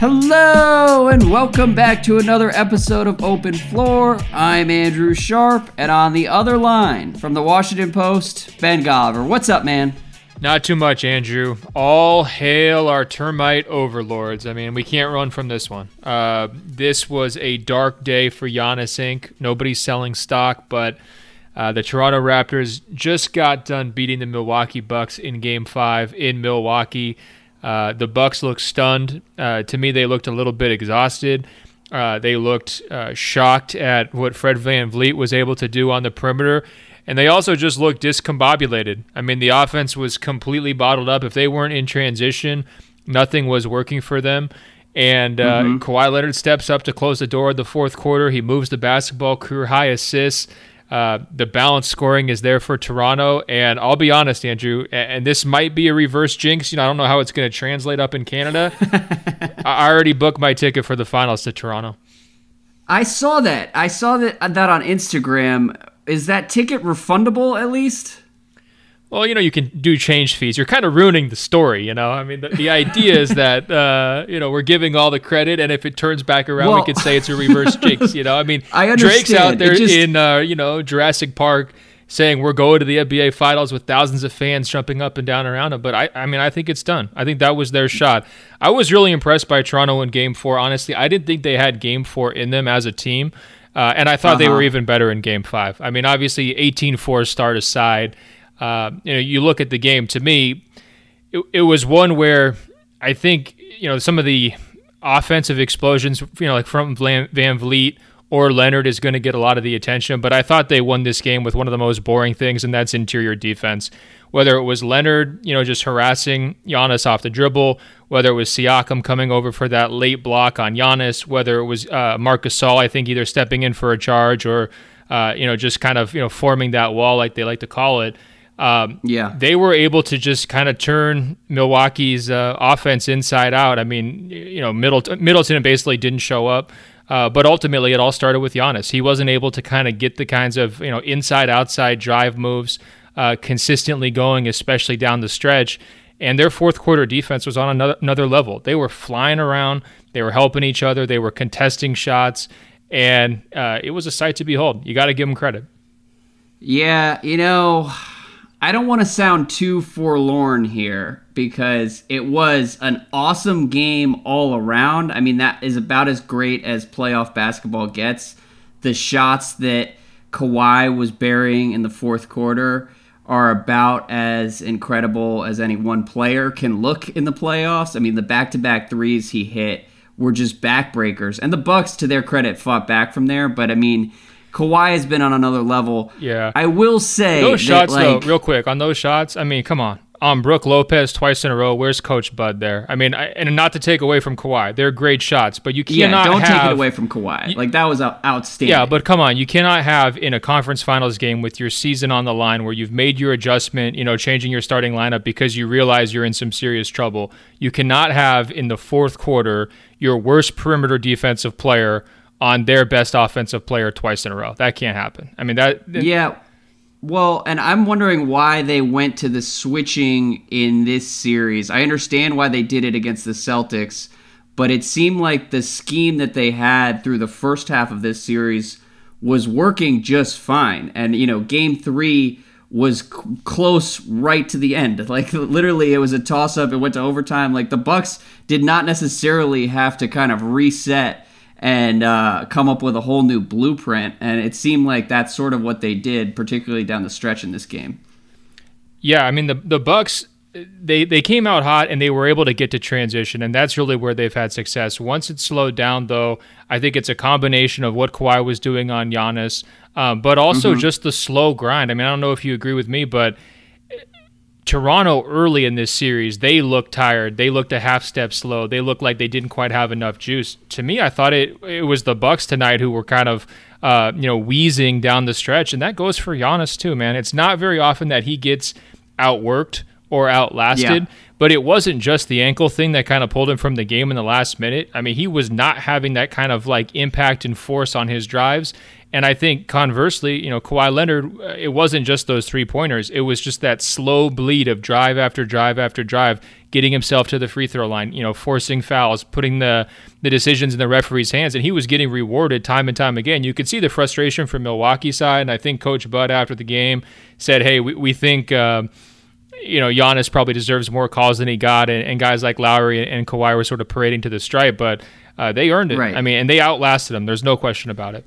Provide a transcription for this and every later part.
Hello and welcome back to another episode of Open Floor. I'm Andrew Sharp, and on the other line from the Washington Post, Ben Golliver. What's up, man? Not too much, Andrew. All hail our termite overlords. I mean, we can't run from this one. Uh, this was a dark day for Giannis Inc. Nobody's selling stock, but uh, the Toronto Raptors just got done beating the Milwaukee Bucks in Game Five in Milwaukee. Uh, the Bucks looked stunned. Uh, to me, they looked a little bit exhausted. Uh, they looked uh, shocked at what Fred VanVleet was able to do on the perimeter. And they also just looked discombobulated. I mean, the offense was completely bottled up. If they weren't in transition, nothing was working for them. And uh, mm-hmm. Kawhi Leonard steps up to close the door of the fourth quarter. He moves the basketball, career high assists. Uh, the balance scoring is there for Toronto. And I'll be honest, Andrew, and this might be a reverse jinx. You know, I don't know how it's going to translate up in Canada. I already booked my ticket for the finals to Toronto. I saw that. I saw that that on Instagram is that ticket refundable at least? Well, you know, you can do change fees. You're kind of ruining the story, you know. I mean, the, the idea is that uh, you know we're giving all the credit, and if it turns back around, well, we could say it's a reverse jinx. You know, I mean, I Drake's out there just... in uh, you know Jurassic Park saying we're going to the NBA Finals with thousands of fans jumping up and down around him. But I, I mean, I think it's done. I think that was their shot. I was really impressed by Toronto in Game Four. Honestly, I didn't think they had Game Four in them as a team. Uh, and I thought uh-huh. they were even better in game five. I mean, obviously, 18 4 start aside, uh, you know, you look at the game, to me, it, it was one where I think, you know, some of the offensive explosions, you know, like from VanVleet or Leonard is going to get a lot of the attention. But I thought they won this game with one of the most boring things, and that's interior defense. Whether it was Leonard, you know, just harassing Giannis off the dribble, whether it was Siakam coming over for that late block on Giannis, whether it was uh, Marc Gasol, I think either stepping in for a charge or, uh, you know, just kind of, you know, forming that wall like they like to call it. Um, yeah, they were able to just kind of turn Milwaukee's uh, offense inside out. I mean, you know, Middleton, Middleton basically didn't show up. Uh, but ultimately, it all started with Giannis. He wasn't able to kind of get the kinds of you know inside outside drive moves uh, consistently going, especially down the stretch. And their fourth quarter defense was on another, another level. They were flying around, they were helping each other, they were contesting shots, and uh, it was a sight to behold. You got to give them credit. Yeah, you know, I don't want to sound too forlorn here because it was an awesome game all around. I mean, that is about as great as playoff basketball gets. The shots that Kawhi was burying in the fourth quarter are about as incredible as any one player can look in the playoffs. I mean, the back-to-back threes he hit were just backbreakers, and the Bucks, to their credit, fought back from there. But I mean, Kawhi has been on another level. Yeah, I will say those that, shots like, though, real quick on those shots. I mean, come on um, on Brook Lopez twice in a row. Where's Coach Bud there? I mean, I, and not to take away from Kawhi, they're great shots, but you cannot. Yeah, don't have, take it away from Kawhi. Like that was outstanding. Yeah, but come on, you cannot have in a conference finals game with your season on the line where you've made your adjustment, you know, changing your starting lineup because you realize you're in some serious trouble. You cannot have in the fourth quarter your worst perimeter defensive player on their best offensive player twice in a row. That can't happen. I mean that. Yeah. Well, and I'm wondering why they went to the switching in this series. I understand why they did it against the Celtics, but it seemed like the scheme that they had through the first half of this series was working just fine. And, you know, game three was c- close right to the end. Like literally it was a toss up, it went to overtime. Like the Bucks did not necessarily have to kind of reset and uh, come up with a whole new blueprint. And it seemed like that's sort of what they did, particularly down the stretch in this game. Yeah, I mean the the Bucks they they came out hot and they were able to get to transition, and that's really where they've had success. Once it slowed down, though, I think it's a combination of what Kawhi was doing on Giannis, um, but also mm-hmm. just the slow grind. I mean, I don't know if you agree with me, but Toronto early in this series, they looked tired. They looked a half step slow. They looked like they didn't quite have enough juice. To me, I thought it it was the Bucks tonight who were kind of uh, you know wheezing down the stretch, and that goes for Giannis too, man. It's not very often that he gets outworked or outlasted. Yeah. But it wasn't just the ankle thing that kind of pulled him from the game in the last minute. I mean, he was not having that kind of like impact and force on his drives. And I think conversely, you know, Kawhi Leonard, uh, it wasn't just those three pointers. It was just that slow bleed of drive after drive after drive, getting himself to the free throw line, you know, forcing fouls, putting the, the decisions in the referee's hands. And he was getting rewarded time and time again. You could see the frustration from Milwaukee side. And I think Coach Bud after the game said, hey, we, we think. Uh, you know, Giannis probably deserves more calls than he got, and, and guys like Lowry and, and Kawhi were sort of parading to the stripe, but uh, they earned it. Right. I mean, and they outlasted them. There's no question about it.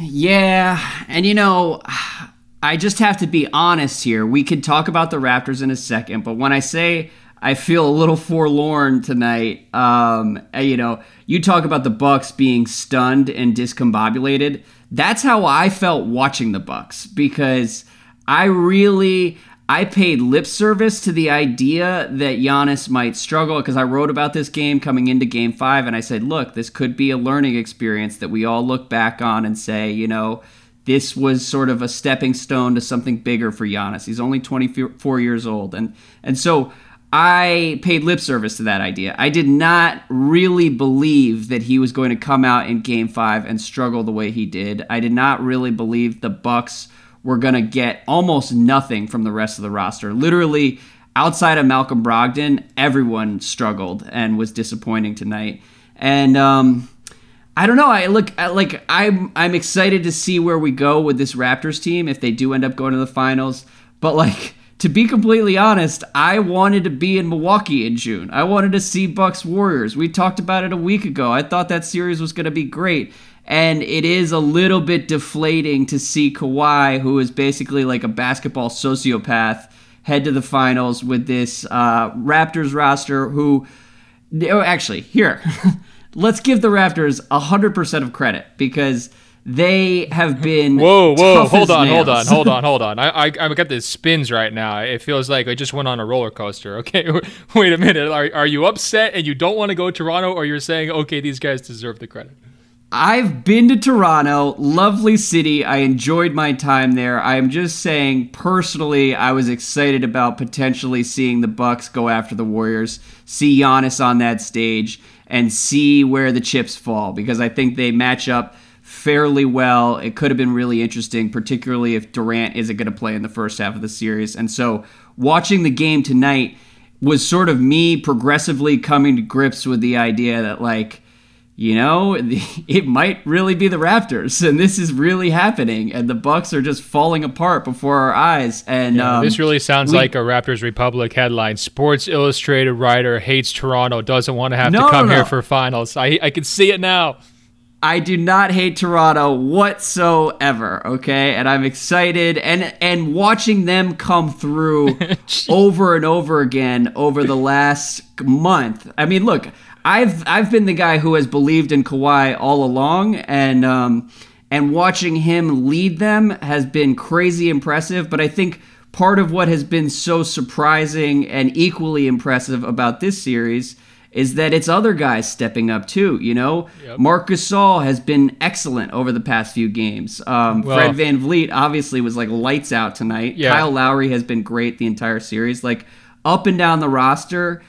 Yeah, and you know, I just have to be honest here. We could talk about the Raptors in a second, but when I say I feel a little forlorn tonight, um, you know, you talk about the Bucks being stunned and discombobulated. That's how I felt watching the Bucks because I really I paid lip service to the idea that Giannis might struggle because I wrote about this game coming into game five, and I said, look, this could be a learning experience that we all look back on and say, you know, this was sort of a stepping stone to something bigger for Giannis. He's only 24 years old. And, and so I paid lip service to that idea. I did not really believe that he was going to come out in game five and struggle the way he did. I did not really believe the Bucks we're going to get almost nothing from the rest of the roster. Literally, outside of Malcolm Brogdon, everyone struggled and was disappointing tonight. And um, I don't know. I look I, like I'm I'm excited to see where we go with this Raptors team if they do end up going to the finals. But like to be completely honest, I wanted to be in Milwaukee in June. I wanted to see Bucks Warriors. We talked about it a week ago. I thought that series was going to be great. And it is a little bit deflating to see Kawhi, who is basically like a basketball sociopath, head to the finals with this uh, Raptors roster. Who, oh, actually, here, let's give the Raptors 100% of credit because they have been. Whoa, whoa, hold on, hold on, hold on, hold on. I, I, I got the spins right now. It feels like I just went on a roller coaster. Okay, wait a minute. Are, are you upset and you don't want to go to Toronto, or you're saying, okay, these guys deserve the credit? I've been to Toronto, lovely city. I enjoyed my time there. I am just saying personally, I was excited about potentially seeing the Bucks go after the Warriors, see Giannis on that stage, and see where the chips fall because I think they match up fairly well. It could have been really interesting, particularly if Durant isn't going to play in the first half of the series. And so, watching the game tonight was sort of me progressively coming to grips with the idea that like you know, it might really be the Raptors, and this is really happening, and the Bucks are just falling apart before our eyes. And yeah, um, this really sounds we, like a Raptors Republic headline: Sports Illustrated writer hates Toronto, doesn't want to have no, to come no, no. here for finals. I I can see it now. I do not hate Toronto whatsoever, okay? And I'm excited and and watching them come through over and over again over the last month. I mean, look, I've I've been the guy who has believed in Kawhi all along, and um, and watching him lead them has been crazy impressive. But I think part of what has been so surprising and equally impressive about this series is that it's other guys stepping up too. You know, yep. Marc Gasol has been excellent over the past few games. Um, well, Fred VanVleet obviously was like lights out tonight. Yeah. Kyle Lowry has been great the entire series. Like up and down the roster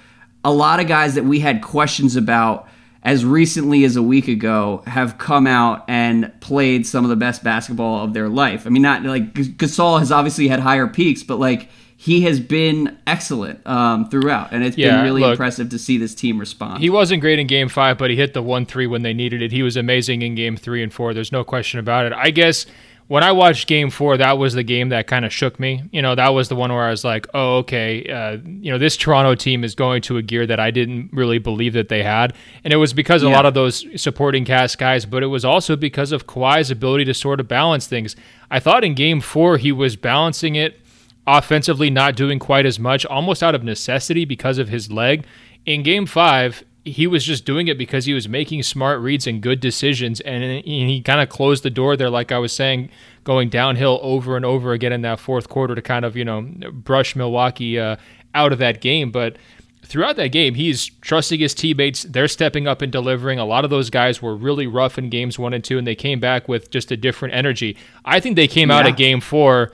a lot of guys that we had questions about as recently as a week ago have come out and played some of the best basketball of their life. I mean, not like Gasol has obviously had higher peaks, but like he has been excellent um, throughout, and it's yeah, been really look, impressive to see this team respond. He wasn't great in Game Five, but he hit the one three when they needed it. He was amazing in Game Three and Four. There's no question about it. I guess when I watched Game Four, that was the game that kind of shook me. You know, that was the one where I was like, "Oh, okay, uh, you know, this Toronto team is going to a gear that I didn't really believe that they had," and it was because yeah. a lot of those supporting cast guys, but it was also because of Kawhi's ability to sort of balance things. I thought in Game Four he was balancing it offensively, not doing quite as much, almost out of necessity because of his leg. In Game Five, he was just doing it because he was making smart reads and good decisions, and he kind of closed the door there, like I was saying, going downhill over and over again in that fourth quarter to kind of you know brush Milwaukee uh, out of that game. But throughout that game, he's trusting his teammates. They're stepping up and delivering. A lot of those guys were really rough in games one and two, and they came back with just a different energy. I think they came yeah. out of game four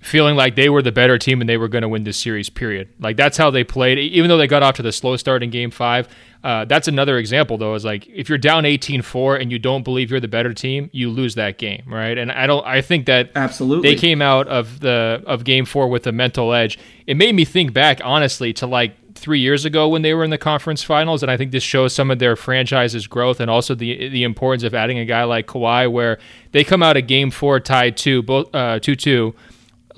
feeling like they were the better team and they were going to win this series. Period. Like that's how they played. Even though they got off to the slow start in Game Five, uh, that's another example though. Is like if you're down 18-4 and you don't believe you're the better team, you lose that game, right? And I don't. I think that absolutely they came out of the of Game Four with a mental edge. It made me think back honestly to like three years ago when they were in the conference finals, and I think this shows some of their franchise's growth and also the the importance of adding a guy like Kawhi, where they come out of Game Four tied two, both uh, two two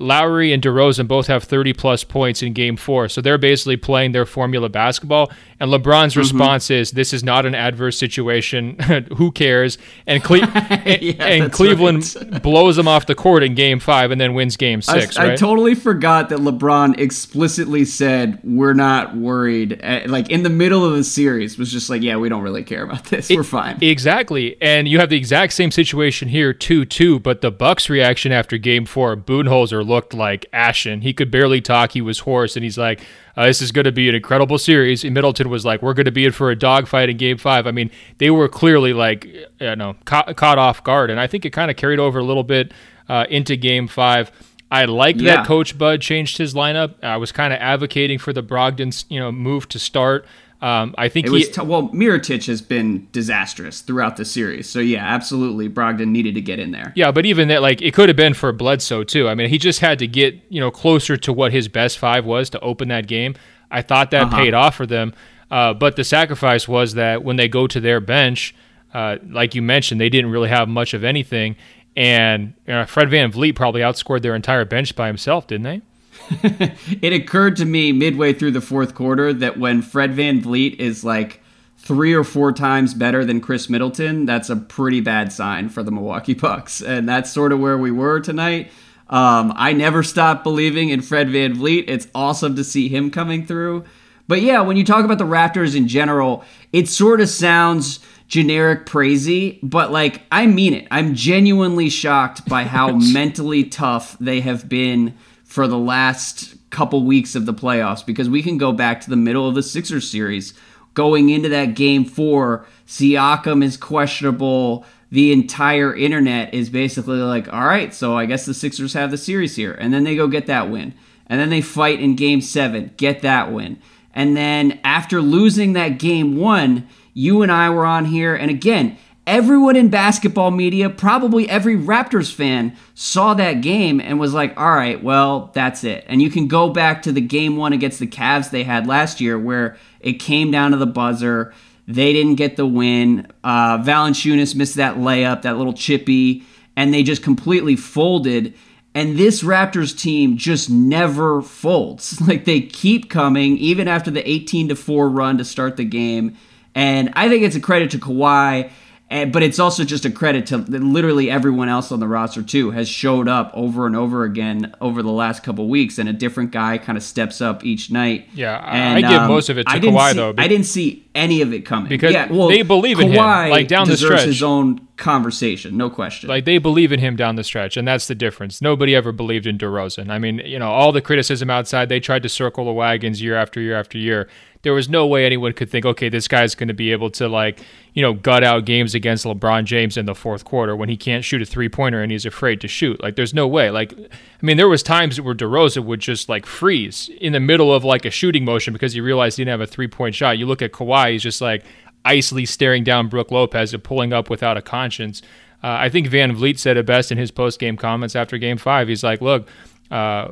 Lowry and DeRozan both have 30 plus points in game four. So they're basically playing their formula basketball. And LeBron's mm-hmm. response is, This is not an adverse situation. Who cares? And, Cle- yeah, and Cleveland right. blows them off the court in game five and then wins game six. I, right? I totally forgot that LeBron explicitly said, We're not worried. Like in the middle of the series, was just like, Yeah, we don't really care about this. We're fine. Exactly. And you have the exact same situation here, 2 2. But the Bucks' reaction after game four, Budenholzer looked like ashen. He could barely talk. He was hoarse, and he's like, uh, "This is going to be an incredible series." And Middleton was like, "We're going to be in for a dogfight in Game Five. I mean, they were clearly like, you know, caught, caught off guard, and I think it kind of carried over a little bit uh, into Game Five. I liked yeah. that Coach Bud changed his lineup. I was kind of advocating for the Brogdon, you know, move to start. Um, I think it was t- well. Mirotic has been disastrous throughout the series, so yeah, absolutely, Brogdon needed to get in there. Yeah, but even that, like, it could have been for Bledsoe too. I mean, he just had to get you know closer to what his best five was to open that game. I thought that uh-huh. paid off for them, uh, but the sacrifice was that when they go to their bench, uh, like you mentioned, they didn't really have much of anything, and you know, Fred Van VanVleet probably outscored their entire bench by himself, didn't they? it occurred to me midway through the fourth quarter that when Fred VanVleet is like three or four times better than Khris Middleton, that's a pretty bad sign for the Milwaukee Bucks. And that's sort of where we were tonight. Um, I never stopped believing in Fred VanVleet. It's awesome to see him coming through. But yeah, when you talk about the Raptors in general, it sort of sounds generic praisey, but like I mean it. I'm genuinely shocked by how mentally tough they have been for the last couple weeks of the playoffs because we can go back to the middle of the Sixers series. Going into that game four, Siakam is questionable. The entire internet is basically like, all right, so I guess the Sixers have the series here. And then they go get that win. And then they fight in game seven, get that win. And then after losing that game one, you and I were on here. And again, everyone in basketball media, probably every Raptors fan, saw that game and was like, all right, well, that's it. And you can go back to the game one against the Cavs they had last year where it came down to the buzzer. They didn't get the win. Uh, Valanciunas missed that layup, that little chippy, and they just completely folded. And this Raptors team just never folds. Like they keep coming, even after the 18 to 4 run to start the game. And I think it's a credit to Kawhi and, but it's also just a credit to literally everyone else on the roster too has showed up over and over again over the last couple weeks, and a different guy kind of steps up each night. Yeah, and, I give um, most of it to Kawhi see, though. I didn't see any of it coming because yeah, well, they believe in Kawhi him. Like down the stretch, his own conversation, no question. Like they believe in him down the stretch, and that's the difference. Nobody ever believed in DeRozan. I mean, you know, all the criticism outside, they tried to circle the wagons year after year after year there was no way anyone could think, okay, this guy's going to be able to like, you know, gut out games against LeBron James in the fourth quarter when he can't shoot a three pointer and he's afraid to shoot. Like, there's no way. Like, I mean, there was times where DeRozan would just like freeze in the middle of like a shooting motion because he realized he didn't have a three point shot. You look at Kawhi, he's just like icily staring down Brook Lopez and pulling up without a conscience. Uh, I think VanVleet said it best in his post game comments after game five. He's like, look, uh,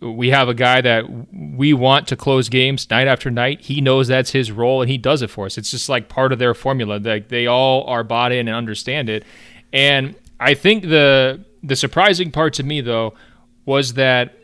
we have a guy that we want to close games night after night. He knows that's his role and he does it for us. It's just like part of their formula. Like they all are bought in and understand it. And I think the the surprising part to me though was that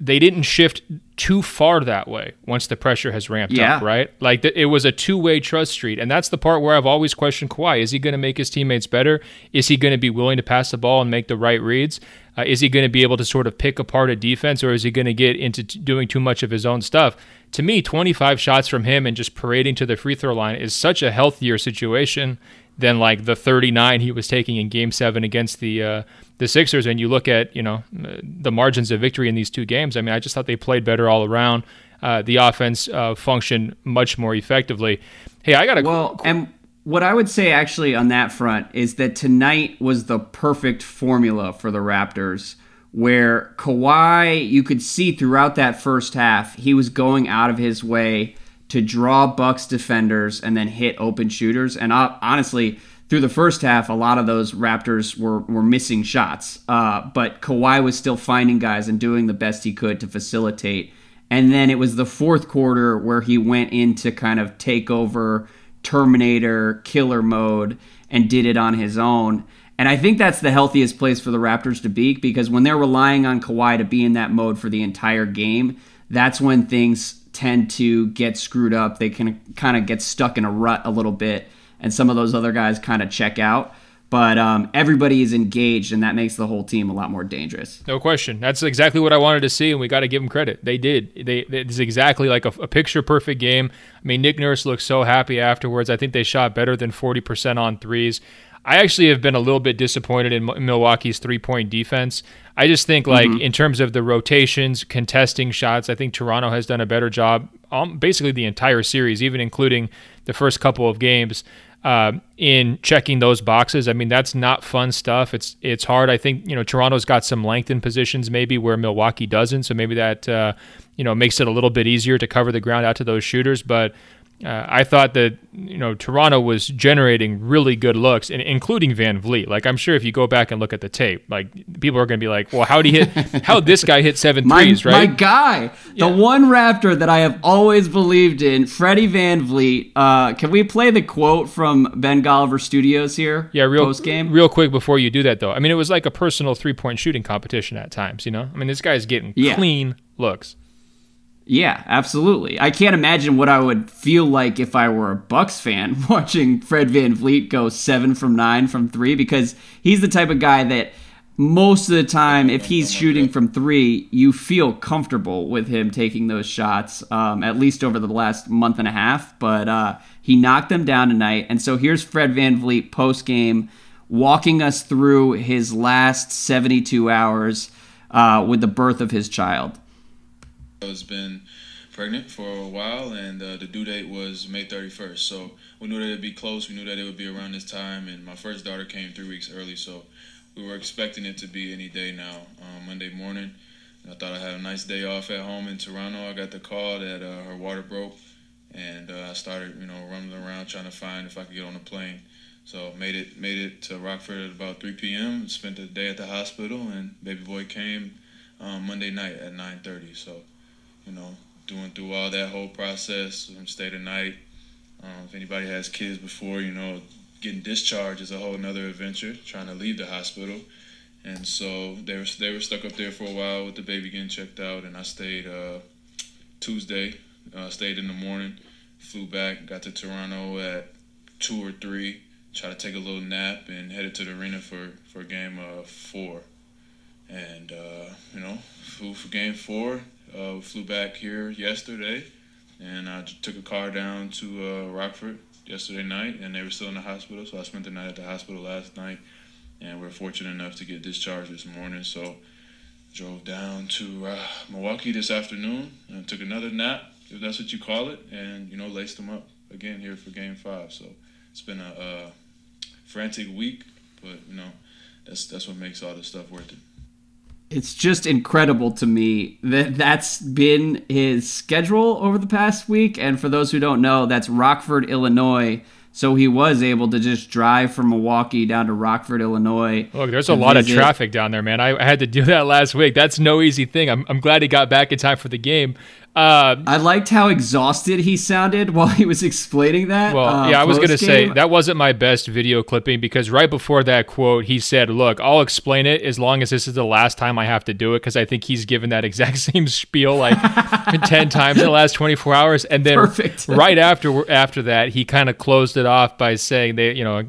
they didn't shift too far that way once the pressure has ramped yeah. up, right? Like the, it was a two-way trust street, and that's the part where I've always questioned Kawhi: is he going to make his teammates better? Is he going to be willing to pass the ball and make the right reads? Uh, is he going to be able to sort of pick apart a defense, or is he going to get into t- doing too much of his own stuff? To me, 25 shots from him and just parading to the free throw line is such a healthier situation than like the 39 he was taking in Game Seven against the uh, the Sixers. And you look at you know the margins of victory in these two games. I mean, I just thought they played better all around. Uh, the offense uh, functioned much more effectively. Hey, I got a well, and what I would say actually on that front is that tonight was the perfect formula for the Raptors where Kawhi, you could see throughout that first half, he was going out of his way to draw Bucks defenders and then hit open shooters. And honestly, through the first half, a lot of those Raptors were, were missing shots. Uh, but Kawhi was still finding guys and doing the best he could to facilitate. And then it was the fourth quarter where he went in to kind of takeover, Terminator, killer mode, and did it on his own. And I think that's the healthiest place for the Raptors to be because when they're relying on Kawhi to be in that mode for the entire game, that's when things tend to get screwed up. They can kind of get stuck in a rut a little bit, and some of those other guys kind of check out. But um, everybody is engaged, and that makes the whole team a lot more dangerous. No question. That's exactly what I wanted to see, and we got to give them credit. They did. They it's exactly like a, a picture perfect game. I mean, Nick Nurse looked so happy afterwards. I think they shot better than forty percent on threes. I actually have been a little bit disappointed in Milwaukee's three point defense. I just think, like, mm-hmm. in terms of the rotations, contesting shots, I think Toronto has done a better job um, basically the entire series, even including the first couple of games. Uh, in checking those boxes, I mean that's not fun stuff. It's it's hard. I think you know Toronto's got some length in positions maybe where Milwaukee doesn't, so maybe that uh, you know makes it a little bit easier to cover the ground out to those shooters. But uh, I thought that you know Toronto was generating really good looks, and including VanVleet. Like I'm sure if you go back and look at the tape, like people are going to be like, "Well, how did he hit? how this guy hit seven my, threes, right?" My guy, yeah. the one Raptor that I have always believed in, Freddie VanVleet. Uh, can we play the quote from Ben Golliver Studios here? Yeah, real post game, real quick before you do that though. I mean, it was like a personal three point shooting competition at times. You know, I mean, this guy's getting yeah. clean looks. Yeah, absolutely. I can't imagine what I would feel like if I were a Bucks fan watching Fred Van Vleet go 7 from 9 from 3 because he's the type of guy that most of the time if he's shooting from 3, you feel comfortable with him taking those shots um, at least over the last month and a half, but uh, he knocked them down tonight. And so here's Fred Van Vleet post game walking us through his last 72 hours uh, with the birth of his child has been pregnant for a while, and uh, the due date was May 31st. So we knew that it'd be close. We knew that it would be around this time, and my first daughter came three weeks early, so we were expecting it to be any day now, um, Monday morning. And I thought I had a nice day off at home in Toronto. I got the call that uh, her water broke, and uh, I started, you know, running around trying to find if I could get on a plane. So made it made it to Rockford at about 3 p.m. Spent the day at the hospital, and baby boy came um, Monday night at 9:30. So you know, doing through all that whole process and stay the night. Um, if anybody has kids before, you know, getting discharged is a whole nother adventure. Trying to leave the hospital, and so they were they were stuck up there for a while with the baby getting checked out, and I stayed uh, Tuesday. Uh, stayed in the morning, flew back, got to Toronto at two or three. Tried to take a little nap and headed to the arena for for game uh, four, and uh, you know, flew for game four uh, flew back here yesterday, and I took a car down to uh, Rockford yesterday night, and they were still in the hospital. So I spent the night at the hospital last night, and we are fortunate enough to get discharged this morning. So drove down to uh, Milwaukee this afternoon and took another nap, if that's what you call it, and you know laced them up again here for Game Five. So it's been a, a frantic week, but you know that's that's what makes all this stuff worth it it's just incredible to me that that's been his schedule over the past week. And for those who don't know, that's Rockford, Illinois. So he was able to just drive from Milwaukee down to Rockford, Illinois. Look, there's a lot visit. of traffic down there, man. I, I, had to do that last week. That's no easy thing. I'm, I'm glad he got back in time for the game. Uh, I liked how exhausted he sounded while he was explaining that. Well, uh, yeah, I was going to say that wasn't my best video clipping because right before that quote, he said, Look, I'll explain it as long as this is the last time I have to do it because I think he's given that exact same spiel like 10 times in the last 24 hours. And then Perfect. right after after that, he kind of closed it off by saying, they, you know,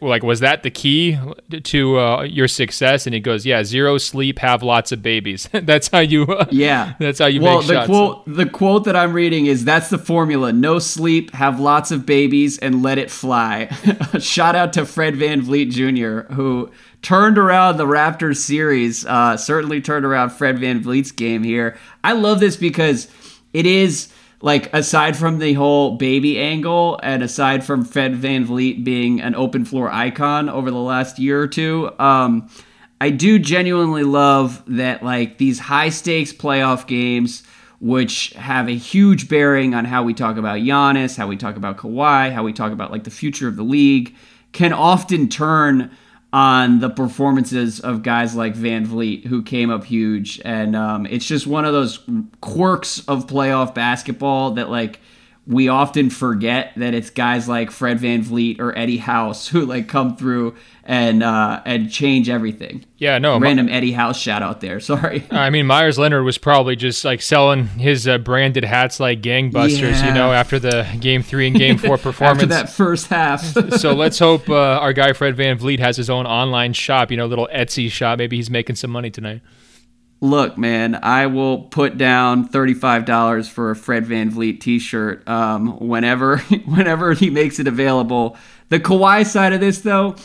like was that the key to uh, your success? And he goes yeah zero sleep have lots of babies. That's how you uh, yeah. that's how you well make the shots. quote the quote that i'm reading is that's the formula. No sleep have lots of babies and let it fly. Shout out to fred van vleet jr who turned around the raptors series uh, certainly turned around fred van vleet's game here. I love this because it is like aside from the whole baby angle and aside from Fred Van Vleet being an open floor icon over the last year or two, um, I do genuinely love that like these high stakes playoff games, which have a huge bearing on how we talk about Giannis, how we talk about Kawhi, how we talk about like the future of the league, can often turn on the performances of guys like VanVleet, who came up huge. And um, it's just one of those quirks of playoff basketball that like we often forget that it's guys like Fred VanVleet or Eddie House who like come through and uh, and change everything. Yeah, no. Random Eddie House shout out there. Sorry. I mean, Meyers Leonard was probably just like selling his uh, branded hats like gangbusters, yeah. you know, after the game three and game four performance. after that first half. so let's hope uh, our guy Fred VanVleet has his own online shop, you know, little Etsy shop. Maybe he's making some money tonight. Look, man, I will put down thirty-five dollars for a Fred VanVleet T-shirt um, whenever, whenever he makes it available. The Kawhi side of this, though,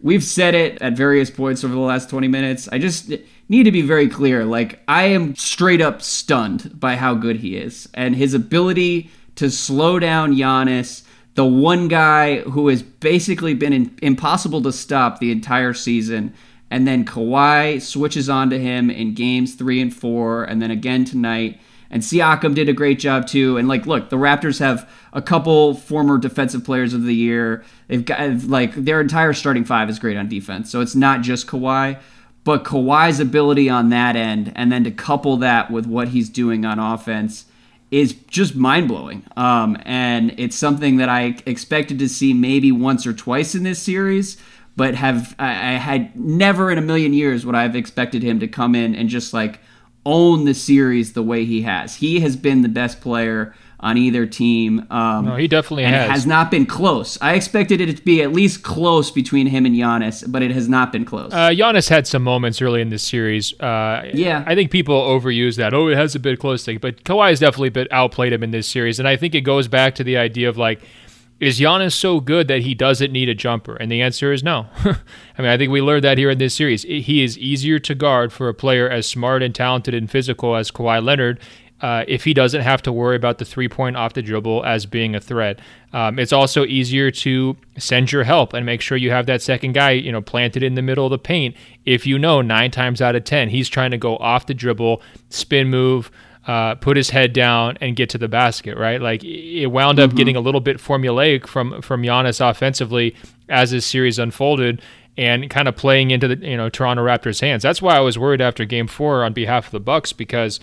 we've said it at various points over the last twenty minutes. I just need to be very clear. Like, I am straight up stunned by how good he is and his ability to slow down Giannis, the one guy who has basically been in, impossible to stop the entire season and then Kawhi switches onto him in games three and four, and then again tonight. And Siakam did a great job too. And like, look, the Raptors have a couple former defensive players of the year. They've got like their entire starting five is great on defense. So it's not just Kawhi, but Kawhi's ability on that end, and then to couple that with what he's doing on offense is just mind blowing. Um, and it's something that I expected to see maybe once or twice in this series but have I, I had never in a million years would I have expected him to come in and just like own the series the way he has. He has been the best player on either team. Um, no, he definitely and has. It has not been close. I expected it to be at least close between him and Giannis, but it has not been close. Uh, Giannis had some moments early in this series. Uh, yeah, I think people overuse that. Oh, it has a bit close thing, but Kawhi has definitely been outplayed him in this series, and I think it goes back to the idea of like is Giannis so good that he doesn't need a jumper? And the answer is no. I mean, I think we learned that here in this series. He is easier to guard for a player as smart and talented and physical as Kawhi Leonard. Uh, if he doesn't have to worry about the three point off the dribble as being a threat, um, it's also easier to send your help and make sure you have that second guy, you know, planted in the middle of the paint. If you know nine times out of ten he's trying to go off the dribble, spin move, uh, put his head down and get to the basket, right? Like it wound up mm-hmm. getting a little bit formulaic from from Giannis offensively as his series unfolded and kind of playing into the you know Toronto Raptors hands. That's why I was worried after game 4 on behalf of the Bucks because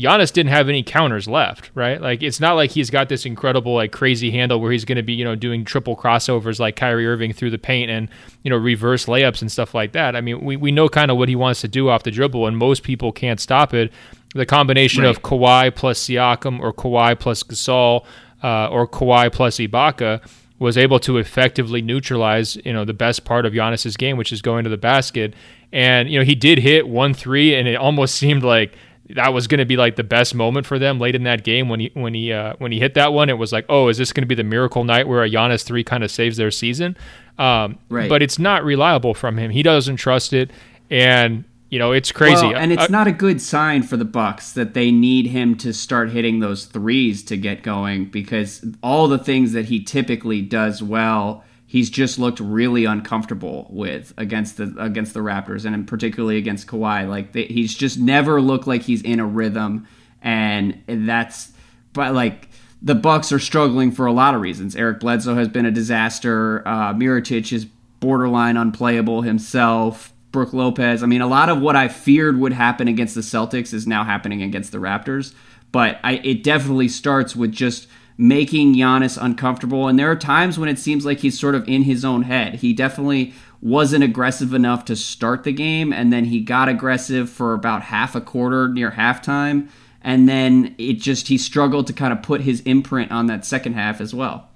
Giannis didn't have any counters left, right? Like it's not like he's got this incredible like crazy handle where he's going to be, you know, doing triple crossovers like Kyrie Irving through the paint and, you know, reverse layups and stuff like that. I mean, we, we know kind of what he wants to do off the dribble and most people can't stop it the combination right. of Kawhi plus Siakam or Kawhi plus Gasol uh, or Kawhi plus Ibaka was able to effectively neutralize, you know, the best part of Giannis's game, which is going to the basket. And you know, he did hit one three, and it almost seemed like that was going to be like the best moment for them late in that game when he when he uh, when he hit that one. It was like, oh, is this going to be the miracle night where a Giannis three kind of saves their season? Um, right. But it's not reliable from him. He doesn't trust it, and you know, it's crazy. Well, and it's uh, not a good sign for the Bucks that they need him to start hitting those threes to get going because all the things that he typically does well, he's just looked really uncomfortable with against the against the Raptors and particularly against Kawhi. Like they, he's just never looked like he's in a rhythm, and that's but like the Bucks are struggling for a lot of reasons. Eric Bledsoe has been a disaster. Uh, Mirotic is borderline unplayable himself. Brook Lopez. I mean, a lot of what I feared would happen against the Celtics is now happening against the Raptors. But I, it definitely starts with just making Giannis uncomfortable. And there are times when it seems like he's sort of in his own head. He definitely wasn't aggressive enough to start the game, and then he got aggressive for about half a quarter near halftime. And then it just, he struggled to kind of put his imprint on that second half as well.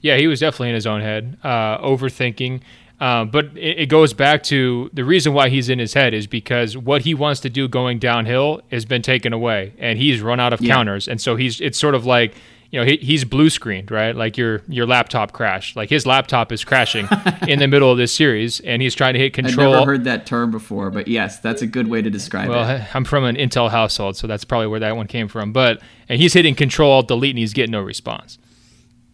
Yeah, he was definitely in his own head, uh, overthinking. Uh, but it, it, goes back to the reason why he's in his head is because what he wants to do going downhill has been taken away, and he's run out of yeah. counters, and so he's it's sort of like you know he, he's blue screened, right? Like your your laptop crashed. Like his laptop is crashing in the middle of this series, and he's trying to hit control. I've never heard that term before, but yes, that's a good way to describe well, it. Well, I'm from an Intel household, so that's probably where that one came from. But and he's hitting Control Delete, and he's getting no response.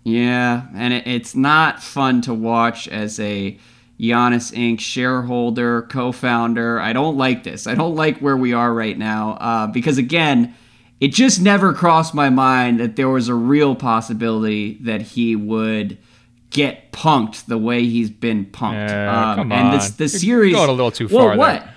Yeah, and it, it's not fun to watch as a Giannis Inc. shareholder, co-founder. I don't like this. I don't like where we are right now uh, because again, it just never crossed my mind that there was a real possibility that he would get punked the way he's been punked. Yeah, um, come and this the You're series going a little too well, far What? there.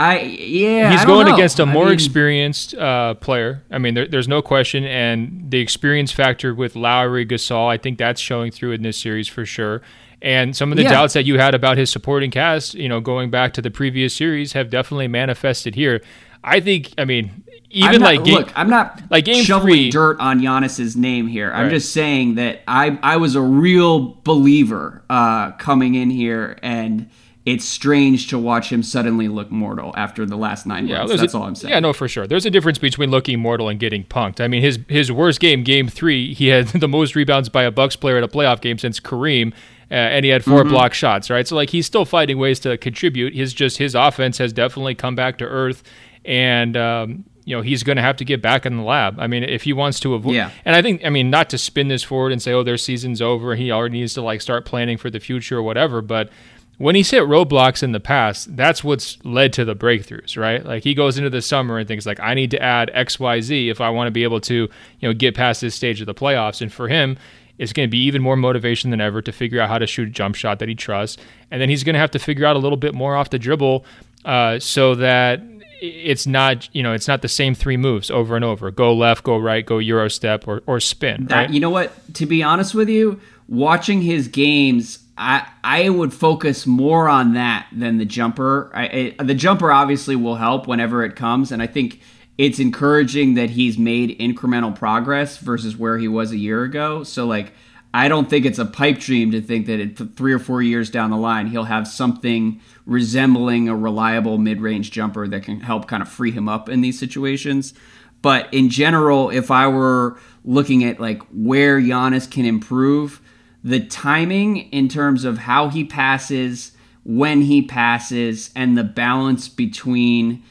I yeah. He's I going know. against a more mean, experienced uh, player. I mean, there, there's no question, and the experience factor with Lowry, Gasol, I think that's showing through in this series for sure. And some of the Yeah. doubts that you had about his supporting cast, you know, going back to the previous series, have definitely manifested here. I think, I mean, even not- like game, look, I'm not like game shoveling three- dirt on Giannis's name here. I'm Right. just saying that I I was a real believer uh, coming in here, and it's strange to watch him suddenly look mortal after the last nine Yeah, months. That's a- all I'm saying. Yeah, no, for sure. There's a difference between looking mortal and getting punked. I mean, his his worst game, game three, he had the most rebounds by a Bucks player at a playoff game since Kareem, uh, and he had 4 Mm-hmm. block shots. Right, so like he's still finding ways to contribute. His just his offense has definitely come back to earth, and um, you know he's going to have to get back in the lab. I mean, if he wants to avoid, Yeah. and I think I mean not to spin this forward and say, oh, their season's over, he already needs to like start planning for the future or whatever, but when he's hit roadblocks in the past, that's what's led to the breakthroughs, right? Like he goes into the summer and thinks like, I need to add X, Y, Z if I want to be able to, you know, get past this stage of the playoffs. And for him, it's going to be even more motivation than ever to figure out how to shoot a jump shot that he trusts, and then he's going to have to figure out a little bit more off the dribble, uh, so that it's not, you know, it's not the same three moves over and over: go left, go right, go euro step, or or spin. That right? you know what? To be honest with you, watching his games, I I would focus more on that than the jumper. I, I, the jumper obviously will help whenever it comes, and I think it's encouraging that he's made incremental progress versus where he was a year ago. So like. I don't think it's a pipe dream to think that it, three or four years down the line he'll have something resembling a reliable mid-range jumper that can help kind of free him up in these situations. But in general, if I were looking at like where Giannis can improve, the timing in terms of how he passes, when he passes, and the balance between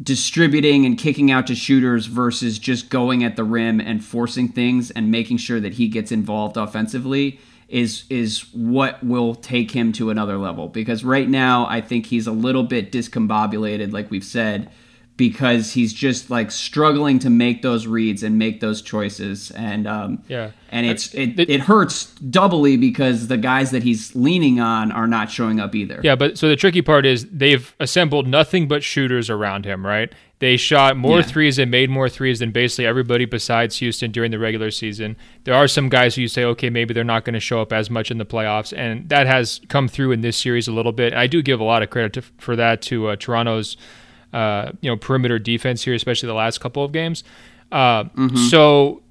distributing and kicking out to shooters versus just going at the rim and forcing things and making sure that he gets involved offensively is is what will take him to another level. Because right now I think he's a little bit discombobulated like we've said because he's just like struggling to make those reads and make those choices and um Yeah. and it's it, it- it hurts doubly because the guys that he's leaning on are not showing up either Yeah, but so the tricky part is they've assembled nothing but shooters around him, right? They shot more Yeah. threes and made more threes than basically everybody besides Houston during the regular season. There are some guys who you say, okay, maybe they're not going to show up as much in the playoffs, and that has come through in this series a little bit. I do give a lot of credit to, for that to uh, Toronto's, uh, you know, perimeter defense here, especially the last couple of games. Uh, So